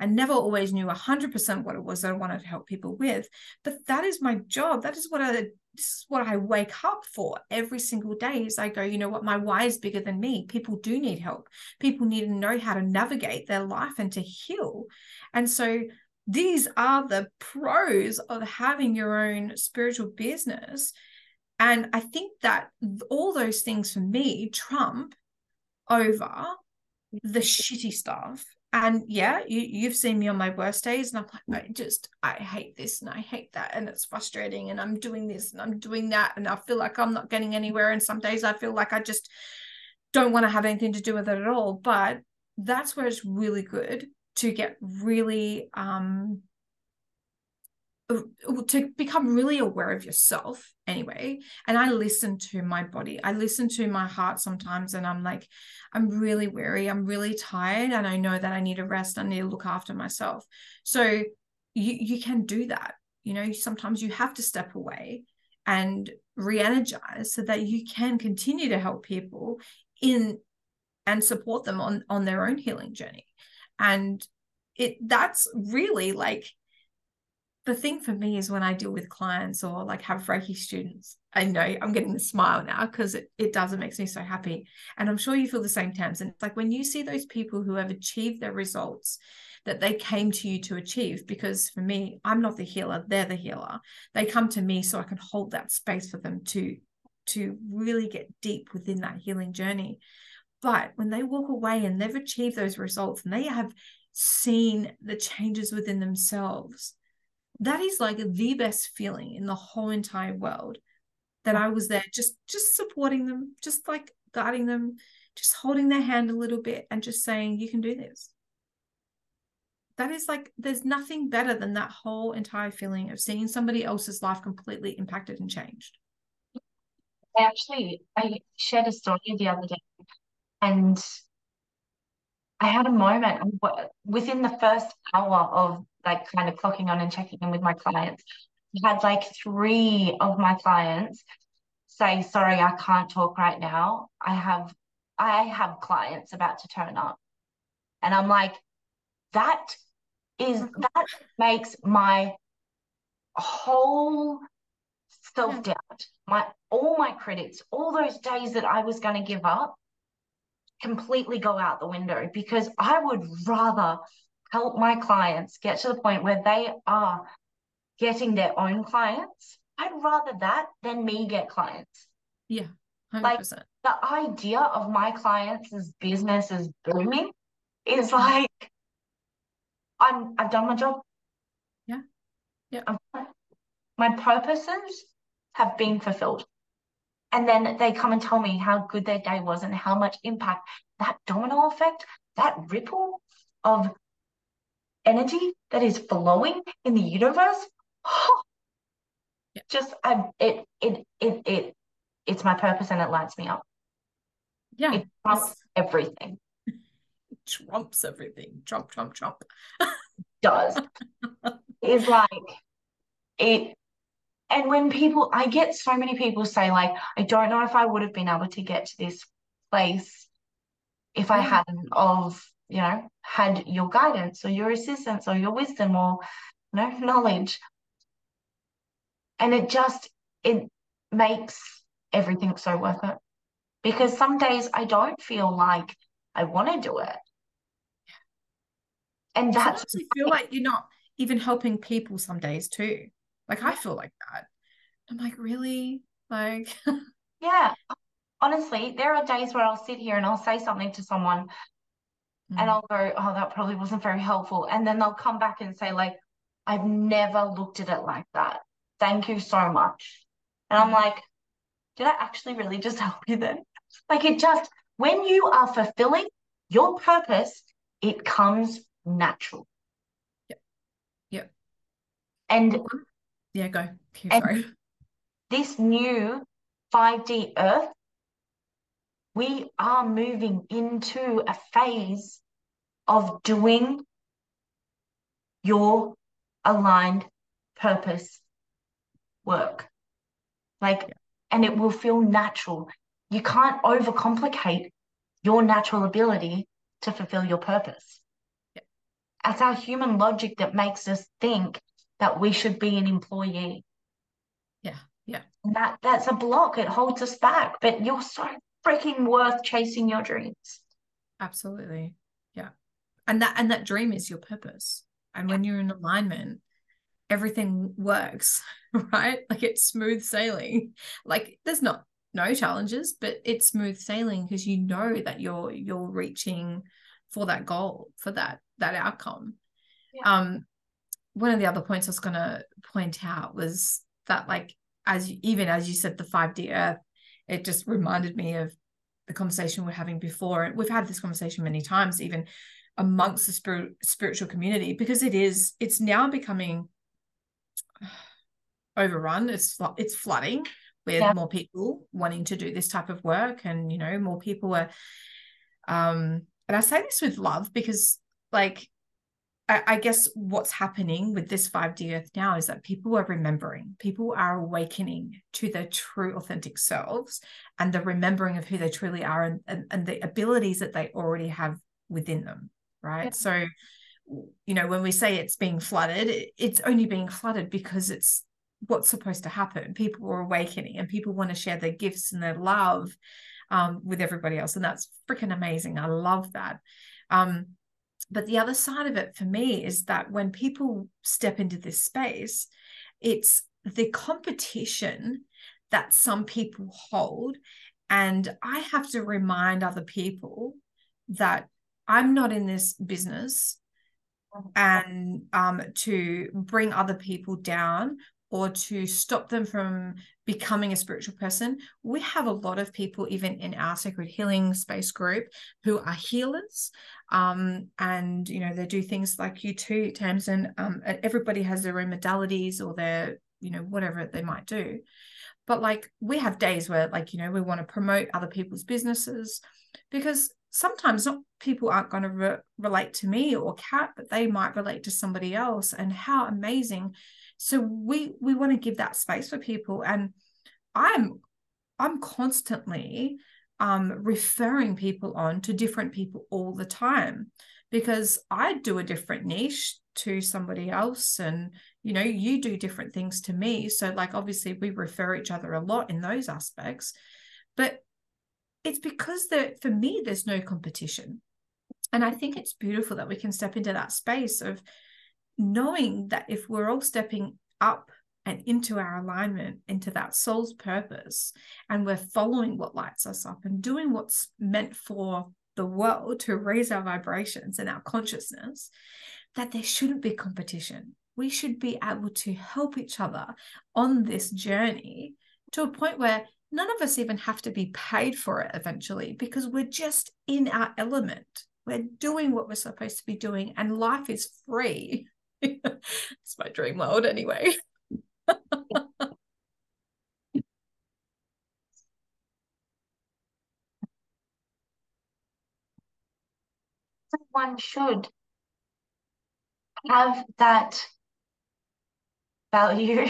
I never always knew 100% what it was that I wanted to help people with, but that is my job. That is what I this is what I wake up for every single day is I go, you know what, my why is bigger than me. People do need help. People need to know how to navigate their life and to heal. And so these are the pros of having your own spiritual business and I think that all those things for me trump over the shitty stuff. And yeah, you, you've seen me on my worst days, and I'm like, I just, I hate this and I hate that. And it's frustrating. And I'm doing this and I'm doing that. And I feel like I'm not getting anywhere. And some days I feel like I just don't want to have anything to do with it at all. But that's where it's really good to get really um Uh, to become really aware of yourself anyway. And i listen to my body. I listen to my heart sometimes and i'm like i'm really weary. I'm really tired and i know that i need a rest. I need to look after myself. So you you can do that. You know sometimes you have to step away and re-energize so that you can continue to help people in and support them on on their own healing journey. And it that's really like the thing for me is when I deal with clients or like have Reiki students, I know I'm getting the smile now because it, it does, it makes me so happy. And I'm sure you feel the same Tams. And it's like when you see those people who have achieved their results that they came to you to achieve, because for me, I'm not the healer, they're the healer. They come to me so I can hold that space for them to to really get deep within that healing journey. But when they walk away and they've achieved those results and they have seen the changes within themselves, that is like the best feeling in the whole entire world that I was there just just supporting them, just like guiding them, just holding their hand a little bit and just saying you can do this. That is like there's nothing better than that whole entire feeling of seeing somebody else's life completely impacted and changed. I actually I shared a story the other day and I had a moment within the first hour of like kind of clocking on and checking in with my clients. I had like three of my clients say, sorry, I can't talk right now. I have I have clients about to turn up. And I'm like, that is mm-hmm. that makes my whole self-doubt, my all my critics, all those days that I was going to give up completely go out the window because I would rather help my clients get to the point where they are getting their own clients. I'd rather that than me get clients. Yeah. 100%. Like the idea of my clients' business is booming is like I'm I've done my job. Yeah. Yeah. My purposes have been fulfilled. And then they come and tell me how good their day was and how much impact that domino effect, that ripple of energy that is flowing in the universe. Oh, yeah. Just I, it, it, it, it, it's my purpose and it lights me up. Yeah. It trumps everything. trumps everything. Trump, Trump, Trump. does. is like it and when people I get so many people say like I don't know if I would have been able to get to this place if I hadn't of you know had your guidance or your assistance or your wisdom or you know knowledge. And it just it makes everything so worth it. Because some days I don't feel like I want to do it. And that's you feel like you're not even helping people some days too. Like I feel like that. I'm like really? Like yeah. Honestly there are days where I'll sit here and I'll say something to someone mm. and I'll go, oh, that probably wasn't very helpful. And then they'll come back and say, like, I've never looked at it like that. thank you so much. And I'm like, did I actually really just help you then? Like it just, when you are fulfilling your purpose, it comes natural. Yep. Yep. And yeah, go. sorry. This new 5D Earth, we are moving into a phase of doing your aligned purpose work. Like, yeah. and it will feel natural. You can't overcomplicate your natural ability to fulfill your purpose. Yeah. That's our human logic that makes us think that we should be an employee. Yeah, yeah. And that that's a block. It holds us back. But you're so freaking worth chasing your dreams. Absolutely. Yeah. And that and that dream is your purpose. And when you're in alignment, everything works, right? Like it's smooth sailing. Like there's not no challenges, but it's smooth sailing because you know that you're you're reaching for that goal, for that that outcome. Yeah. Um one of the other points I was gonna point out was that like as you, even as you said the 5D earth, it just reminded me of the conversation we're having before. And we've had this conversation many times, even amongst the spirit, spiritual community, because it is, it's now becoming overrun. It's it's flooding with yeah. more people wanting to do this type of work, and you know, more people are. Um, and I say this with love because, like, I, I guess what's happening with this 5D Earth now is that people are remembering, people are awakening to their true authentic selves and the remembering of who they truly are and, and, and the abilities that they already have within them. Right. Yeah. So you know, when we say it's being flooded, it's only being flooded because it's what's supposed to happen. People are awakening and people want to share their gifts and their love um, with everybody else. And that's freaking amazing. I love that. Um, but the other side of it for me is that when people step into this space, it's the competition that some people hold. And I have to remind other people that I'm not in this business and um, to bring other people down or to stop them from becoming a spiritual person. We have a lot of people, even in our sacred healing space group, who are healers. Um, and, you know, they do things like you too, Tamzin. Um, everybody has their own modalities or their, you know, whatever they might do. But like we have days where, like, you know, we want to promote other people's businesses because sometimes not people aren't going to re- relate to me or cat but they might relate to somebody else and how amazing so we we want to give that space for people and i'm i'm constantly um referring people on to different people all the time because i do a different niche to somebody else and you know you do different things to me. So like obviously we refer each other a lot in those aspects but it's because that for me there's no competition. And i think it's beautiful that we can step into that space of knowing that if we're all stepping up and into our alignment into that soul's purpose and we're following what lights us up and doing what's meant for the world to raise our vibrations and our consciousness that there shouldn't be competition we should be able to help each other on this journey to a point where none of us even have to be paid for it eventually because we're just in our element. We're doing what we're supposed to be doing, and life is free. It's my dream world, anyway. One should have that value.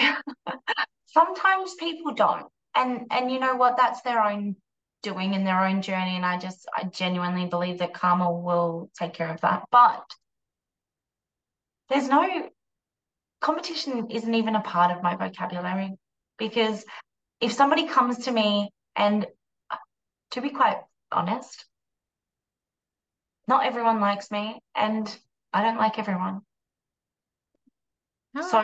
Sometimes people don't and and you know what that's their own doing in their own journey and i just i genuinely believe that karma will take care of that but there's no competition isn't even a part of my vocabulary because if somebody comes to me and to be quite honest not everyone likes me and i don't like everyone oh. so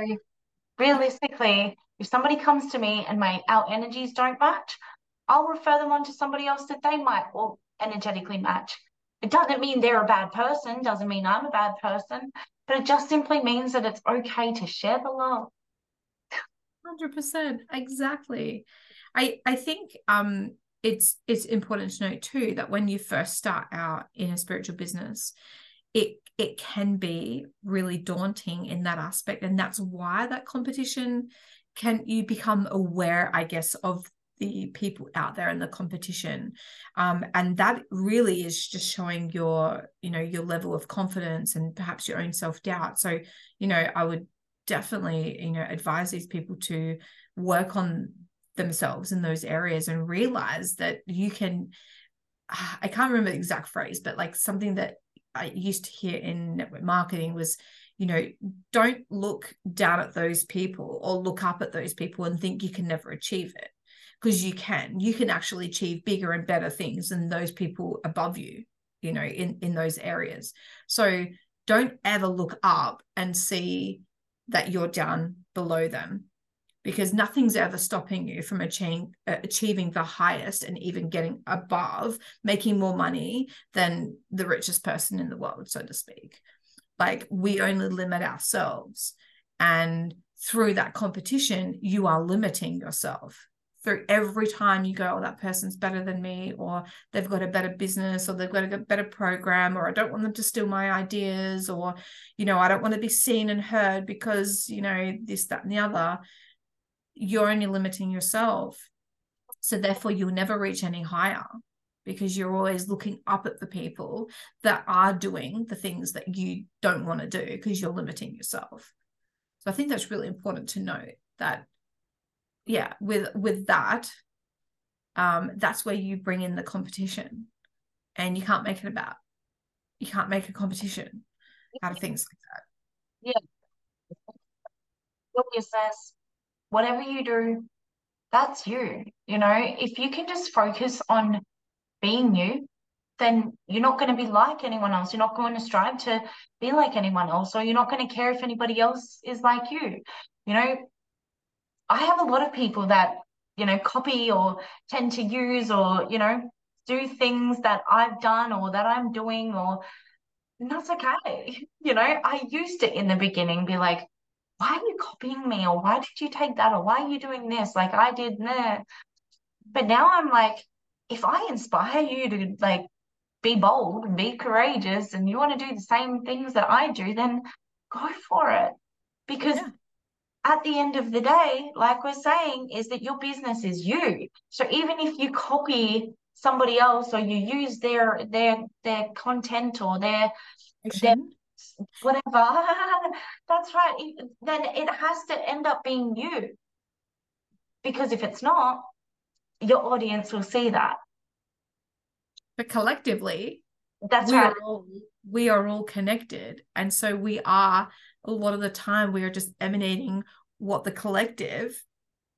realistically if somebody comes to me and my our energies don't match, I'll refer them on to somebody else that they might or energetically match. It doesn't mean they're a bad person, doesn't mean I'm a bad person, but it just simply means that it's okay to share the love. 100% exactly. I i think um it's it's important to note too that when you first start out in a spiritual business it it can be really daunting in that aspect. And that's why that competition can you become aware i guess of the people out there in the competition. Um, and that really is just showing your you know your level of confidence and perhaps your own self-doubt. So you know i would definitely you know advise these people to work on themselves in those areas and realize that you can i can't remember the exact phrase but like something that i used to hear in network marketing was you know don't look down at those people or look up at those people and think you can never achieve it because you can you can actually achieve bigger and better things than those people above you you know in in those areas. So don't ever look up and see that you're down below them because nothing's ever stopping you from achieving, uh, achieving the highest and even getting above making more money than the richest person in the world so to speak. Like we only limit ourselves and through that competition you are limiting yourself through every time you go, oh, that person's better than me, or they've got a better business, or they've got a better program, or I don't want them to steal my ideas, or, you know, I don't want to be seen and heard because, you know, this, that, and the other, you're only limiting yourself. So therefore, you'll never reach any higher because you're always looking up at the people that are doing the things that you don't want to do because you're limiting yourself. So I think that's really important to note that yeah with with that um that's where you bring in the competition. And you can't make it about you can't make a competition out of things like that. Yeah. Your business whatever you do that's you you know? If you can just focus on being you then you're not going to be like anyone else. You're not going to strive to be like anyone else or you're not going to care if anybody else is like you you know I have a lot of people that, you know, copy or tend to use or, you know, do things that I've done or that I'm doing or that's okay. You know, I used to in the beginning be like, why are you copying me? Or why did you take that? Or why are you doing this? Like I did there. But now I'm like, if I inspire you to like be bold and be courageous and you want to do the same things that I do, then go for it. Because yeah at the end of the day, like we're saying, is that your business is you. So even if you copy somebody else or you use their their their content or their, their whatever, that's right. Then it has to end up being you. Because if it's not, your audience will see that. But collectively, that's we right. Are all, we are all connected. And so we are a lot of the time we are just emanating what the collective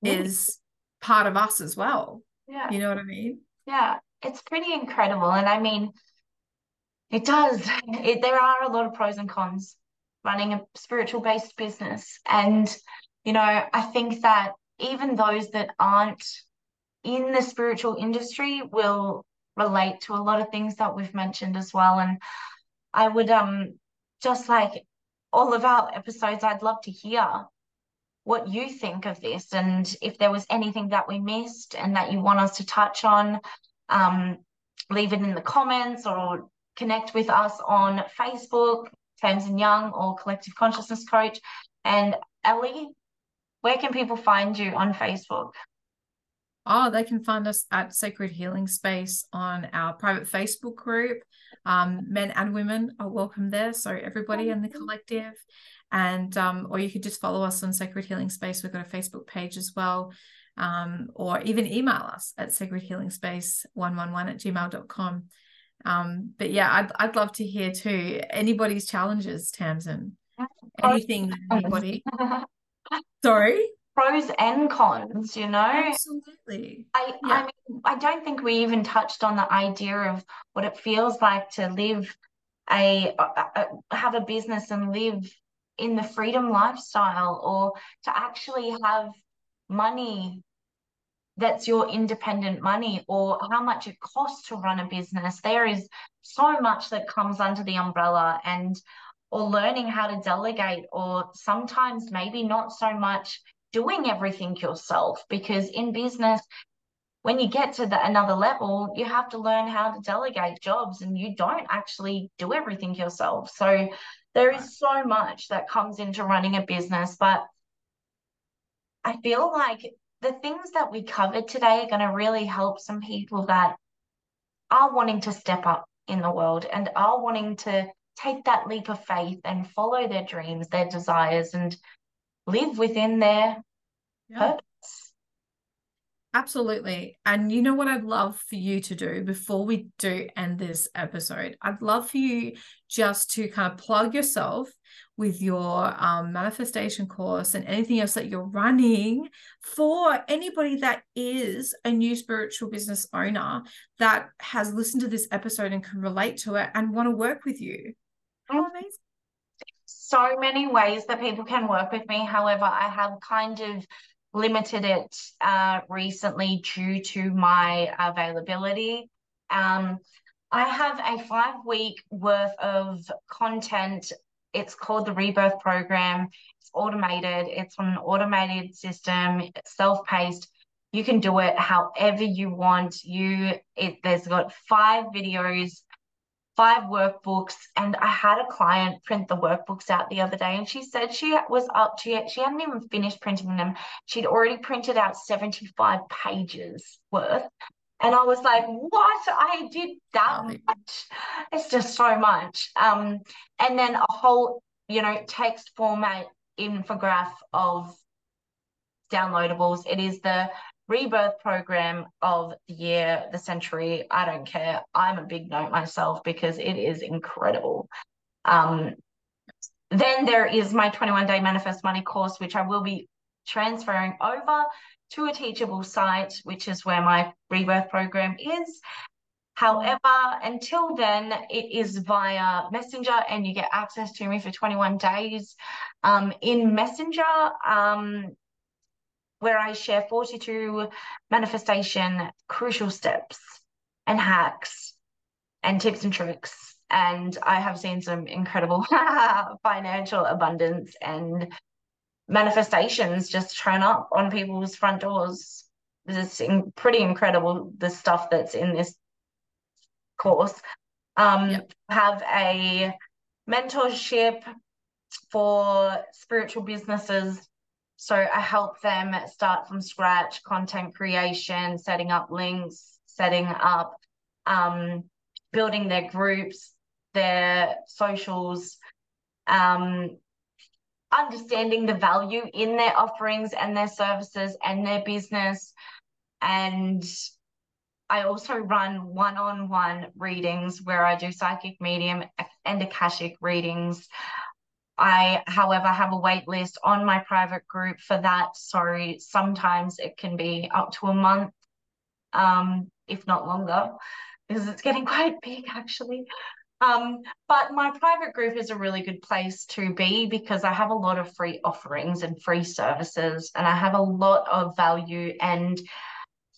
is part of us as well. Yeah. You know what I mean? Yeah. It's pretty incredible. And I mean, it does. It, there are a lot of pros and cons running a spiritual based business. And, you know, I think that even those that aren't in the spiritual industry will relate to a lot of things that we've mentioned as well. And I would um just like all of our episodes, I'd love to hear what you think of this and if there was anything that we missed and that you want us to touch on. Um, leave it in the comments or connect with us on Facebook, Tamzin Young or Collective Consciousness Coach. And Elie, where can people find you on Facebook? Oh, they can find us at Sacred Healing Space on our private Facebook group. Um, men and women are welcome there. So everybody in the collective. And um, or you could just follow us on Sacred Healing Space. We've got a Facebook page as well. Um, or even email us at Sacred Healing Space 111 at gmail.com. Um, but yeah, I'd I'd love to hear too anybody's challenges, Tamzin. Anything anybody. Sorry pros and cons, you know? Absolutely. I, yeah. I mean, I don't think we even touched on the idea of what it feels like to live a, a, a have a business and live in the freedom lifestyle or to actually have money that's your independent money or how much it costs to run a business. There is so much that comes under the umbrella and or learning how to delegate or sometimes maybe not so much doing everything yourself because in business when you get to the, another level you have to learn how to delegate jobs and you don't actually do everything yourself. So there is so much that comes into running a business but i feel like the things that we covered today are going to really help some people that are wanting to step up in the world and are wanting to take that leap of faith and follow their dreams, their desires, and live within their yeah. purpose. Absolutely. And you know what I'd love for you to do before we do end this episode? I'd love for you just to kind of plug yourself with your um, manifestation course and anything else that you're running for anybody that is a new spiritual business owner that has listened to this episode and can relate to it and want to work with you. How amazing. So many ways that people can work with me. However, I have kind of limited it uh, recently due to my availability. Um, I have a five week worth of content it's called the Rebirth Program. It's automated, it's on an automated system, self paced. You can do it however you want. You it there's got five videos, five workbooks, and I had a client print the workbooks out the other day, and she said she was up to it. She hadn't even finished printing them. She'd already printed out 75 pages worth. And I was like, what? I did that much. It's just so much. Um, and then a whole, you know, text format infograph of downloadables. It is the rebirth program of the year, the century. I don't care. I'm a big note myself because it is incredible. Um, then there is my 21 day manifest money course, which I will be transferring over to a teachable site, which is where my rebirth program is. However, until then, it is via Messenger and you get access to me for 21 days. Um, in Messenger, um, where I share 42 manifestation crucial steps and hacks and tips and tricks. And I have seen some incredible financial abundance and manifestations just turn up on people's front doors. It's in, pretty incredible the stuff that's in this course. Um, yep. Have a mentorship for spiritual businesses. So I help them start from scratch, content creation, setting up links, setting up, um, building their groups, their socials, um, understanding the value in their offerings and their services and their business. And I also run one on one readings where I do psychic medium and Akashic readings. I, however, have a wait list on my private group for that. So sometimes it can be up to a month, um, if not longer, because it's getting quite big actually. Um, but my private group is a really good place to be because I have a lot of free offerings and free services, and I have a lot of value and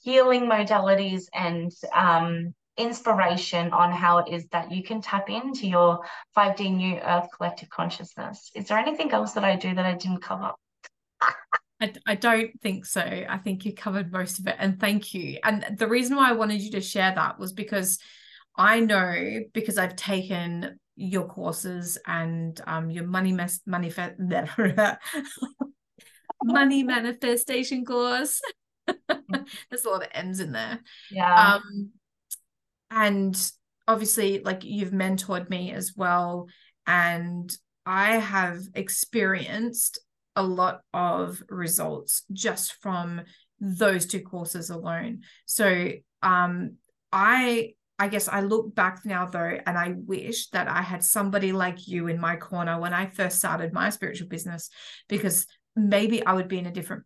healing modalities and um, inspiration on how it is that you can tap into your 5D New Earth collective consciousness. Is there anything else that I do that I didn't cover? I, I don't think so. I think you covered most of it. And thank you. And the reason why I wanted you to share that was because I know because I've taken your courses and um, your money mes- manifest money manifestation course. There's a lot of M's in there. Yeah. Um, and obviously, like you've mentored me as well, and I have experienced a lot of results just from those two courses alone. So um, I I guess I look back now though, and I wish that I had somebody like you in my corner when I first started my spiritual business, because maybe I would be in a different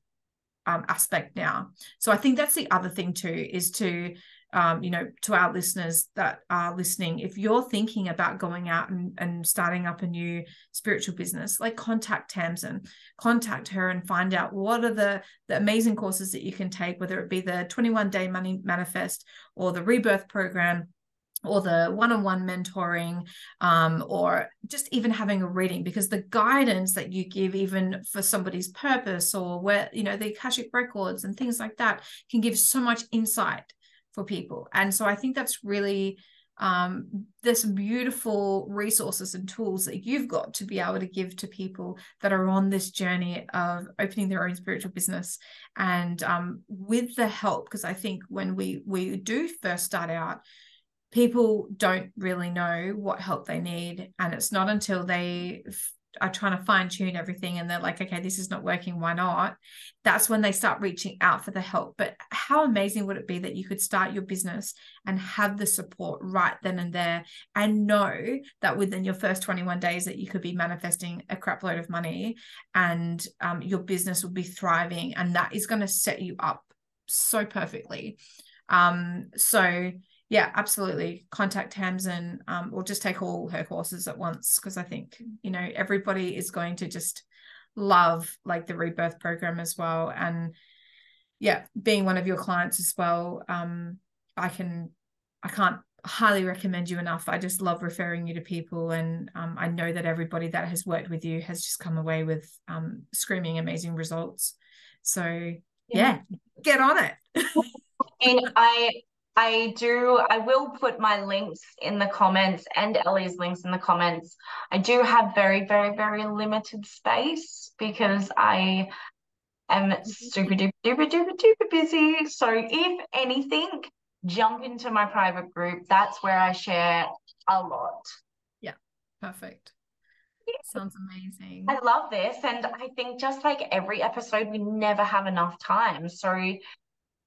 um, aspect now. So I think that's the other thing too, is to um, you know, to our listeners that are listening, if you're thinking about going out and, and starting up a new spiritual business, like contact Tamzin, contact her and find out what are the, the amazing courses that you can take, whether it be the 21 day money manifest or the rebirth program or the one-on-one mentoring um, or just even having a reading because the guidance that you give even for somebody's purpose or where you know the akashic records and things like that can give so much insight for people. And so i think that's really um, some beautiful resources and tools that you've got to be able to give to people that are on this journey of opening their own spiritual business. And um, with the help because i think when we we do first start out people don't really know what help they need. And it's not until they are trying to fine tune everything and they're like okay this is not working why not? That's when they start reaching out for the help. But how amazing would it be that you could start your business and have the support right then and there and know that within your first 21 days that you could be manifesting a crap load of money and um, your business will be thriving and that is going to set you up so perfectly. Um, so yeah, absolutely. Contact Tamzin um, or just take all her courses at once because I think, you know, everybody is going to just love like the rebirth program as well. And yeah, being one of your clients as well, um, I can, I can't highly recommend you enough. I just love referring you to people. And um, I know that everybody that has worked with you has just come away with um, screaming amazing results. So yeah, yeah get on it. and I I do, I will put my links in the comments and Elie's links in the comments. I do have very, very, very limited space because I am super duper, duper, duper, duper busy. So if anything, jump into my private group. That's where I share a lot. Yeah, perfect. Sounds amazing. I love this. And I think just like every episode, we never have enough time. So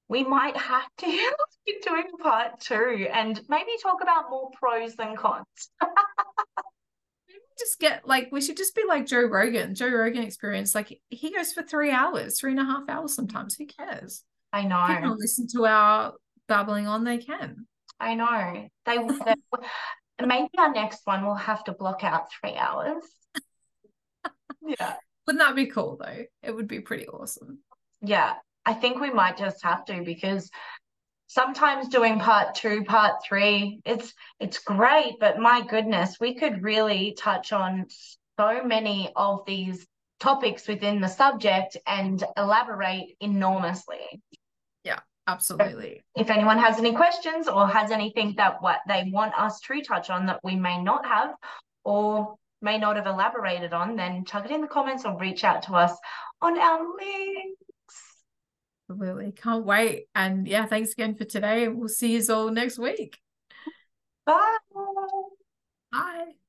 we might have to be doing part two and maybe talk about more pros than cons. Maybe just get like we should just be like Joe Rogan. Joe Rogan experience, like he goes for three hours, three and a half hours sometimes. Who cares? I know. People listen to our babbling on, they can. I know. They, they maybe our next one will have to block out three hours. yeah. Wouldn't that be cool though? It would be pretty awesome. Yeah. I think we might just have to because sometimes doing part two, part three, it's it's great, but my goodness, we could really touch on so many of these topics within the subject and elaborate enormously. Yeah, absolutely. If anyone has any questions or has anything that what they want us to touch on that we may not have or may not have elaborated on, then chuck it in the comments or reach out to us on our link. Absolutely. Can't wait. And yeah, thanks again for today. We'll see you all next week. Bye. Bye.